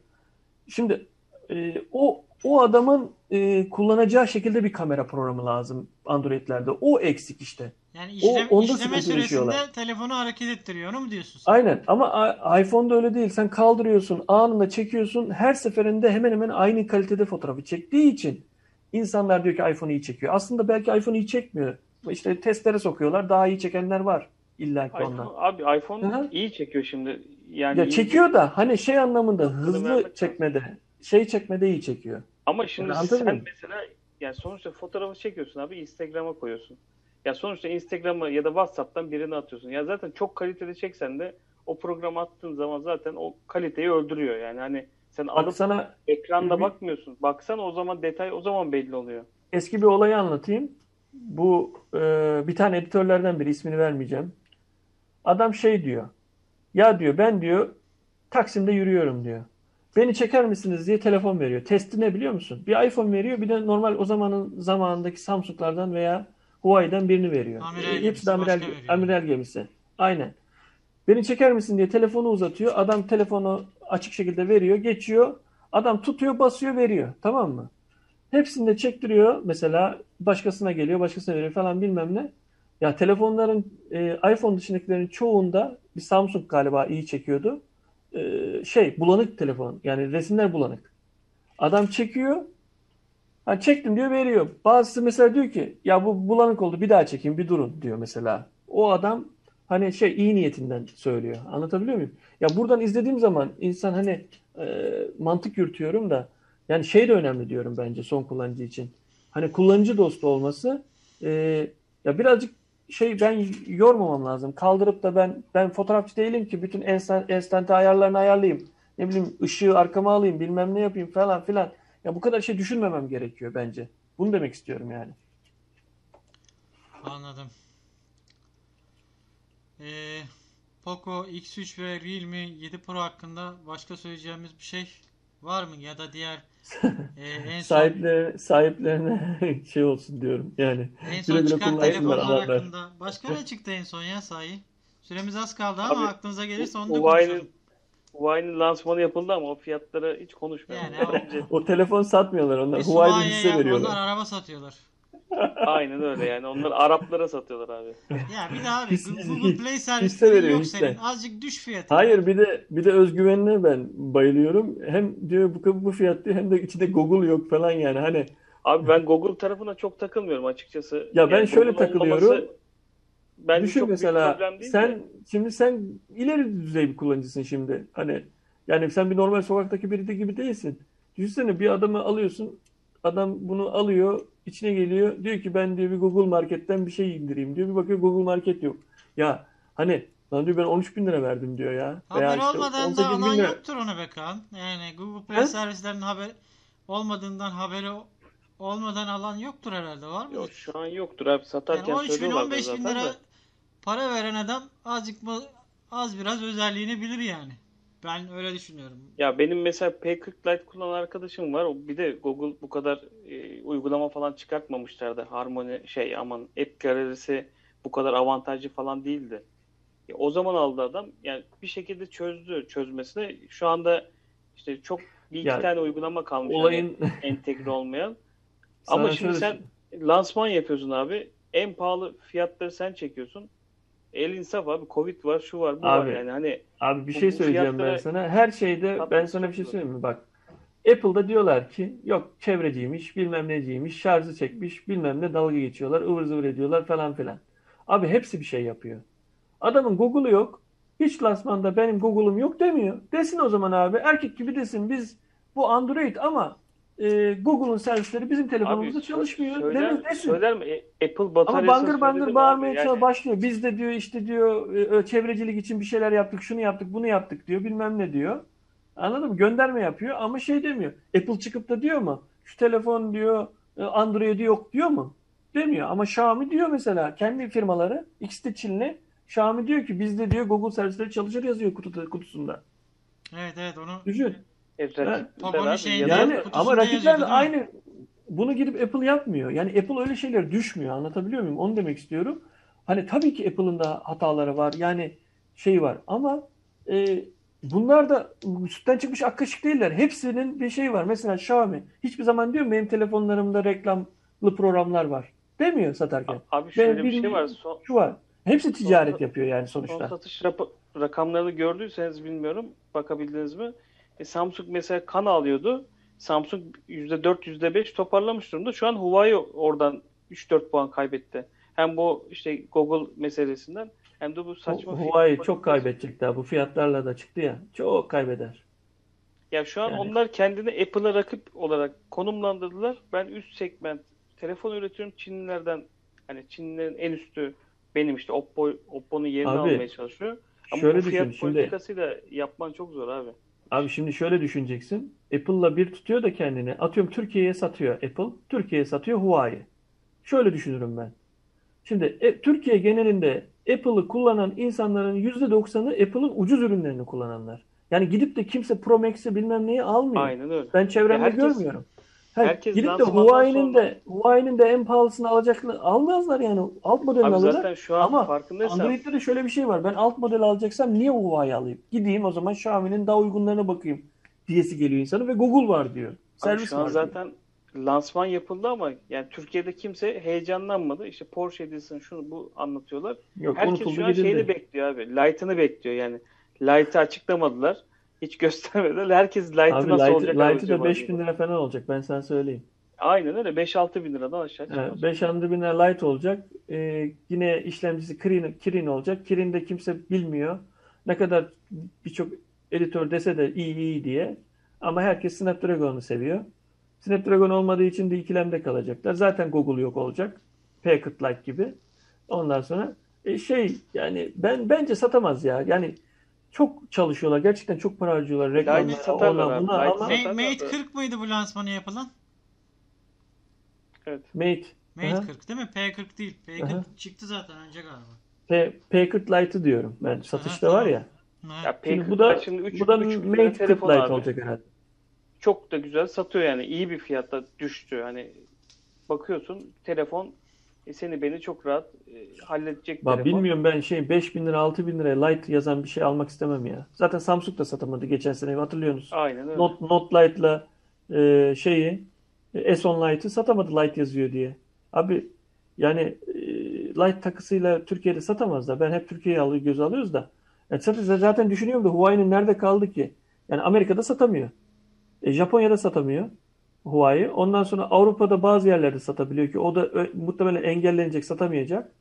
Şimdi e, o o adamın e, kullanacağı şekilde bir kamera programı lazım Android'lerde. O eksik işte. Yani O- işlem, onda işleme süresinde yaşıyorlar. telefonu hareket ettiriyor onu mu diyorsun sen? Aynen ama iPhone'da öyle değil. Sen kaldırıyorsun, anında çekiyorsun. Her seferinde hemen hemen aynı kalitede fotoğrafı çektiği için insanlar diyor ki iPhone iyi çekiyor. Aslında belki iPhone iyi çekmiyor. İşte testlere sokuyorlar. Daha iyi çekenler var illa ki ondan. iPhone, abi iPhone Hı hı. iyi çekiyor şimdi. Yani Ya iyi- çekiyor da hani şey anlamında hızlı çekmede, şey çekmede iyi çekiyor. Ama şimdi Yani sen mı? mesela yani sonuçta fotoğrafı çekiyorsun abi Instagram'a koyuyorsun. Ya sonuçta Instagram'a ya da WhatsApp'tan birini atıyorsun. Ya zaten çok kaliteli çeksen de o programı attığın zaman zaten o kaliteyi öldürüyor. Yani hani sen alıp sana ekranda bir- bakmıyorsun. Baksan o zaman detay o zaman belli oluyor. eski bir olayı anlatayım. Bu e, bir tane editörlerden biri ismini vermeyeceğim. Adam şey diyor. Ya diyor ben diyor Taksim'de yürüyorum diyor. Beni çeker misiniz diye telefon veriyor. Testi ne biliyor musun? Bir iPhone veriyor bir de normal o zamanın zamanındaki Samsung'lardan veya Huawei'den birini veriyor. Amiral E, gemisi, hepsi de amiral, amiral gemisi. Aynen. Beni çeker misin diye telefonu uzatıyor. Adam telefonu açık şekilde veriyor. Geçiyor. Adam tutuyor basıyor veriyor. Tamam mı? Hepsini de çektiriyor. Mesela başkasına geliyor, başkasına veriyor falan bilmem ne. Ya telefonların e, iPhone dışındakilerin çoğunda bir Samsung galiba iyi çekiyordu. E, şey bulanık telefon. Yani resimler bulanık. Adam çekiyor. Ha çektim diyor veriyor. Bazısı mesela diyor ki ya bu bulanık oldu bir daha çekeyim bir durun diyor mesela. O adam hani şey iyi niyetinden söylüyor. Anlatabiliyor muyum? Ya buradan izlediğim zaman insan hani e, mantık yürütüyorum da yani şey de önemli diyorum bence son kullanıcı için. Hani kullanıcı dostu olması e, ya birazcık şey ben yormamam lazım. Kaldırıp da ben ben fotoğrafçı değilim ki bütün instant, instant ayarlarını ayarlayayım. Ne bileyim ışığı arkama alayım bilmem ne yapayım falan filan. Ya bu kadar şey düşünmemem gerekiyor bence. Bunu demek istiyorum yani. Anladım. Ee, Poco X3 ve Realme 7 Pro hakkında başka söyleyeceğimiz bir şey var mı? Ya da diğer e, en son Sahiplerine, sahiplerine şey olsun diyorum yani. en son çıkan telefonlar hakkında başka ne çıktı en son ya sahi? Süremiz az kaldı ama Abi, aklınıza gelirse onu da Huawei'nin konuşalım. Huawei'nin lansmanı yapıldı ama o fiyatlara hiç konuşmayalım. Yani o- O telefon satmıyorlar onlar. Huawei hisse onlar veriyorlar. araba satıyorlar. Aynen öyle yani. Onlar Araplara satıyorlar abi. Ya bir de abi Google Play servisleri yok senin. Azıcık düş fiyatı. Hayır bir de bir de özgüvenine ben bayılıyorum. Hem diyor bu bu fiyat diyor hem de içinde Google yok falan yani. Hani Abi ben Google tarafına çok takılmıyorum açıkçası. Ya ben Yani şöyle Google takılıyorum. bence Düşün çok büyük mesela problem değil sen de. şimdi sen ileri düzey bir kullanıcısın şimdi. Hani yani sen bir normal sokaktaki biri de gibi değilsin. Düşünsene bir adamı alıyorsun. Adam bunu alıyor, içine geliyor. Diyor ki ben diyor bir Google Market'ten bir şey indireyim diyor. Bir bakıyor Google Market yok. Ya hani lan diyor ben 13 bin lira verdim diyor ya. Veya Haber işte olmadan 18 da alan lira. yoktur ona be Kaan. Yani Google Play He? servislerinin haber olmadığından haberi olmadan alan yoktur herhalde var mı? Yok şu an yoktur abi. Satarken Yani 13 bin söylüyorlardı 15 bin lira de. para veren adam azıcık mı az biraz özelliğini bilir yani. Ben öyle düşünüyorum. Ya benim mesela P40 Lite kullanan arkadaşım var. O bir de Google bu kadar e, uygulama falan çıkartmamışlardı. Harmony şey aman App Gallery'si bu kadar avantajlı falan değildi. E, o zaman aldı adam. Yani bir şekilde çözdü çözmesine. Şu anda işte çok bir iki Ya, tane uygulama kalmış hani Olayın entegre olmayan. Ama şimdi sen lansman yapıyorsun abi. En pahalı fiyatları sen çekiyorsun. El insaf abi. Covid var, şu var, bu var Abi, yani. Hani Abi bir şey söyleyeceğim ben sana. Her şeyde Tabii ben sana bir şey söyleyeyim mi? Bak. Apple'da diyorlar ki yok çevreciymiş, bilmem neciymiş, şarjı çekmiş, bilmem ne dalga geçiyorlar, ıvır zıvır ediyorlar falan filan. Abi hepsi bir şey yapıyor. Adamın Google'u yok. Hiç lansmanda benim Google'um yok demiyor. Desin o zaman abi. Erkek gibi desin biz bu Android ama e, Google'un servisleri bizim telefonumuzda Abi, çalışmıyor. söyler, Demez desin. söyler mi? E, Apple Ama bataryasını bangır bangır bağırmaya Yani başlıyor. Biz de diyor işte diyor e, çevrecilik için bir şeyler yaptık, şunu yaptık, bunu yaptık diyor. Bilmem ne diyor. Anladın mı? Gönderme yapıyor ama şey demiyor. Apple çıkıp da diyor mu? Şu telefon diyor e, Android'i yok diyor mu? Demiyor. Ama Xiaomi diyor mesela kendi firmaları ikisi de Çinli. Xiaomi diyor ki bizde diyor Google servisleri çalışır yazıyor kutuda, kutusunda. Evet evet onu Düşün. E, abi, şeyinde- yazar- Yani ama rakipler yazıyordu, aynı bunu gidip Apple yapmıyor. Yani Apple öyle şeyler düşmüyor. Anlatabiliyor muyum? Onu demek istiyorum. Hani tabii ki Apple'ın da hataları var. Yani şey var ama e, bunlar da sütten çıkmış ak kaşık değiller. Hepsinin bir şey var. Mesela Xiaomi hiçbir zaman diyor benim telefonlarımda reklamlı programlar var. Demiyor satarken. Abi şöyle Ben bir şey var. Son, Şu var. Hepsi ticaret Son- yapıyor yani son sonuçta. satış rap- rakamlarını gördüyseniz bilmiyorum. Bakabildiniz mi? E, Samsung mesela kan alıyordu. Samsung %4, %5 toparlamış durumda. Şu an Huawei oradan 3-4 puan kaybetti. Hem bu işte Google meselesinden hem de bu saçma Huawei çok kaybedecek daha. Bu fiyatlarla da çıktı ya. Çok kaybeder. Ya şu an Yani- onlar kendini Apple'a rakip olarak konumlandırdılar. Ben üst segment telefon üretiyorum Çinlilerden. Hani Çinlilerin en üstü benim işte Oppo Oppo'nun yerini Abi, almaya çalışıyor. Ama Şöyle bu fiyat düşün şimdi. politikasıyla yapman çok zor abi. Abi şimdi şöyle düşüneceksin. Apple'la bir tutuyor da kendini. Atıyorum Türkiye'ye satıyor Apple. Türkiye'ye satıyor Huawei. Şöyle düşünürüm ben. Şimdi e, Türkiye genelinde Apple'ı kullanan insanların %90'ı Apple'ın ucuz ürünlerini kullananlar. Yani gidip de kimse Pro Max'i bilmem neyi almıyor. Aynen öyle. Ben çevremde herkes- görmüyorum. Ha, herkes gidip de Huawei'nin sonra- de Huawei'nin de en pahalısını alacaklar almazlar yani. Alt modelini Abi alırlar. zaten şu an Ama farkındaysan Android'de de şöyle bir şey var. Ben alt model alacaksam niye Huawei alayım? Gideyim o zaman Xiaomi'nin daha uygunlarına bakayım diyesi geliyor insanın ve Google var diyor. abi Servis şu an var diyor. zaten lansman yapıldı ama yani Türkiye'de kimse heyecanlanmadı. İşte Porsche Edison şunu bu anlatıyorlar. Yok Herkes şu an gidildi. şeyini bekliyor abi. Light'ını bekliyor yani. Light'ı açıklamadılar. Hiç göstermediler. Herkes Light'ı Abi nasıl Light, olacak Light'ı da abi. 5000 lira falan olacak ben sana söyleyeyim. Aynen öyle. 5-6 bin liradan aşağı çıkmaz. Evet, 5 bin lira Light olacak. Ee, yine işlemcisi Kirin, Kirin olacak. Kirin'de kimse bilmiyor. Ne kadar birçok editör dese de iyi iyi diye. Ama herkes Snapdragon'u seviyor. Snapdragon olmadığı için de ikilemde kalacaklar. Zaten Google yok olacak. P40 Lite gibi. Ondan sonra e, şey yani ben bence satamaz ya. Yani çok çalışıyorlar. Gerçekten çok para harcıyorlar. Reklamlara, ona, buna ama Mate de- 40 mıydı bu lansmanı yapılan? Evet. Mate Mate Aha. 40 değil mi? P40 değil. P40 Aha. çıktı zaten önce galiba. P, P40 Lite'ı diyorum ben. Satışta Aha, var tamam. ya. Ya Şimdi P40 bu da şimdi üç- bu da üç bin lira Mate 40 telefon Lite abi. olacak herhalde. Çok da güzel satıyor yani. İyi bir fiyatta düştü. Hani bakıyorsun telefon e, seni beni çok rahat e, halledecek Bak telefon. bilmiyorum ben şey 5000 lira 6000 liraya Lite yazan bir şey almak istemem ya. Zaten Samsung da satamadı geçen sene hatırlıyorsunuz. Aynen öyle. Note, Note Lite'la e, şeyi e, S10 Lite'ı satamadı Lite yazıyor diye. Abi yani e, Lite takısıyla Türkiye'de satamazlar. Ben hep Türkiye'yi alıyor, göz alıyoruz da. Yani zaten, zaten düşünüyorum da Huawei'nin nerede kaldı ki? Yani Amerika'da satamıyor. E, Japonya'da satamıyor Huawei. Ondan sonra Avrupa'da bazı yerlerde satabiliyor ki o da muhtemelen engellenecek, satamayacak.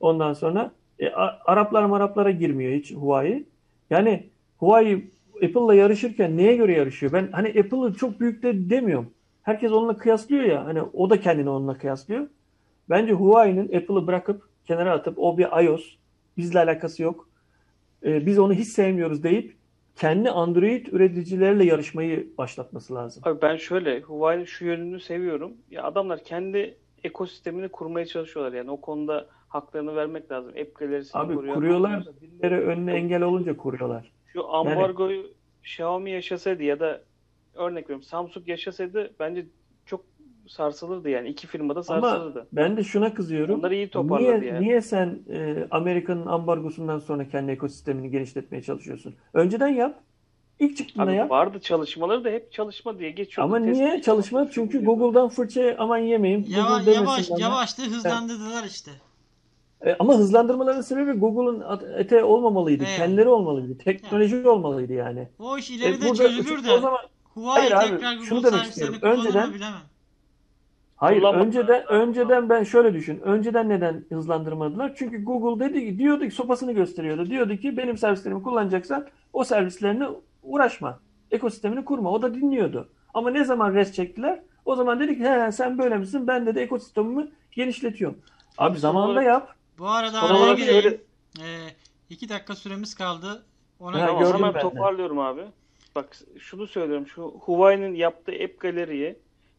Ondan sonra e, Araplar Maraplara girmiyor hiç Huawei. Yani Huawei Apple'la yarışırken neye göre yarışıyor? Ben hani Apple'ı çok büyük de demiyorum. Herkes onunla kıyaslıyor ya. Hani o da kendini onunla kıyaslıyor. Bence Huawei'nin Apple'ı bırakıp kenara atıp o bir iOS bizle alakası yok. Ee, biz onu hiç sevmiyoruz deyip kendi Android üreticileriyle yarışmayı başlatması lazım. Abi ben şöyle Huawei'nin şu yönünü seviyorum. Ya adamlar kendi ekosistemini kurmaya çalışıyorlar yani o konuda haklarını vermek lazım. App galerisini Abi kuruyor. kuruyorlar birileri önüne engel olunca kuruyorlar. Şu ambargoyu Xiaomi yaşasaydı ya da örnek veriyorum Samsung yaşasaydı bence sarsılırdı yani. iki firma da Ama sarsılırdı. ben de şuna kızıyorum. Onları iyi toparladı Niye, yani. niye sen e, Amerika'nın ambargosundan sonra kendi ekosistemini genişletmeye çalışıyorsun? Önceden yap. İlk çıktığında Abi yap. vardı çalışmaları da hep çalışma diye geçiyordu. Ama Test- niye çalışma? Çünkü Google'dan fırça aman yemeyeyim. Yava- Google yavaş, demesin bana. yavaştı hızlandırdılar işte. E, ama hızlandırmaların sebebi Google'un ete olmamalıydı. Evet. Kendileri olmalıydı. Teknoloji olmalıydı yani. O iş E, ileride burada çözülür de o zaman Huawei Hayır abi, tekrar şunu Google demek servislerini istiyorum. Önceden- bilemem. Hayır, Kullanmadılar. önceden önceden ben şöyle düşün. Önceden neden hızlandırmadılar? Çünkü Google dedi ki diyordu ki sopasını gösteriyordu. Diyordu ki benim servislerimi kullanacaksan o servislerine uğraşma. Ekosistemini kurma. O da dinliyordu. Ama ne zaman res çektiler? O zaman dedi ki he sen böyle misin? Ben de ekosistemimi genişletiyorum. Abi zamanında yap. Bu arada araya gireyim. şöyle- Ee, iki dakika süremiz kaldı. Ona Ha, göre- hemen de. toparlıyorum abi. Bak şunu söylüyorum. Şu Huawei'nin yaptığı app galeriyi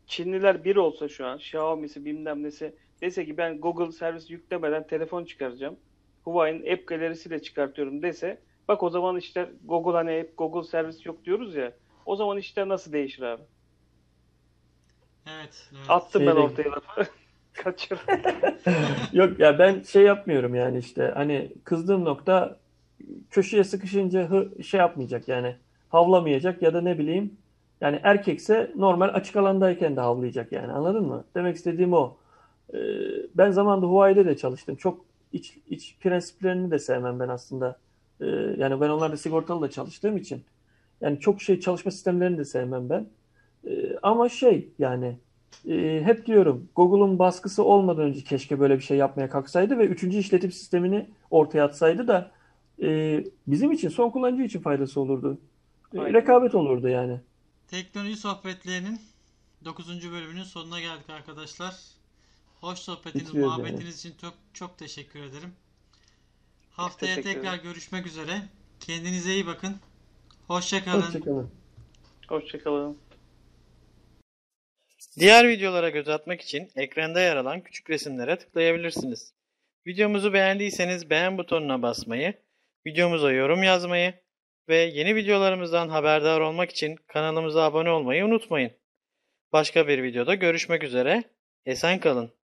Çinliler bir olsa şu an Xiaomi'si bilmem nesi dese ki ben Google servis yüklemeden telefon çıkaracağım. Huawei'nin app galerisiyle çıkartıyorum dese bak o zaman işler Google hani hep Google servis yok diyoruz ya. O zaman işler nasıl değişir abi? Evet, evet. Attım ben Şeyde- ortaya lafı. Kaçır. Yok ya ben şey yapmıyorum yani işte hani kızdığım nokta köşeye sıkışınca hı, şey yapmayacak yani havlamayacak ya da ne bileyim yani erkekse normal açık alandayken de havlayacak yani anladın mı? Demek istediğim o. Ee, ben zamanında Huawei'de de çalıştım. Çok iç, iç prensiplerini de sevmem ben aslında. Ee, yani ben onlarda sigortalı da çalıştığım için yani çok şey çalışma sistemlerini de sevmem ben. Ee, ama şey yani e, hep diyorum Google'un baskısı olmadan önce keşke böyle bir şey yapmaya kalksaydı ve üçüncü işletim sistemini ortaya atsaydı da e, bizim için son kullanıcı için faydası olurdu. E, Aynen. rekabet olurdu yani. Teknoloji sohbetlerinin 9. bölümünün sonuna geldik arkadaşlar. Hoş sohbetiniz, yani. muhabbetiniz için çok çok teşekkür ederim. Haftaya teşekkür tekrar ederim. görüşmek üzere. Kendinize iyi bakın. Hoşça kalın. Hoşçakalın. Hoşçakalın. Diğer videolara göz atmak için ekranda yer alan küçük resimlere tıklayabilirsiniz. Videomuzu beğendiyseniz beğen butonuna basmayı, videomuza yorum yazmayı ve yeni videolarımızdan haberdar olmak için kanalımıza abone olmayı unutmayın. Başka bir videoda görüşmek üzere. Esen kalın.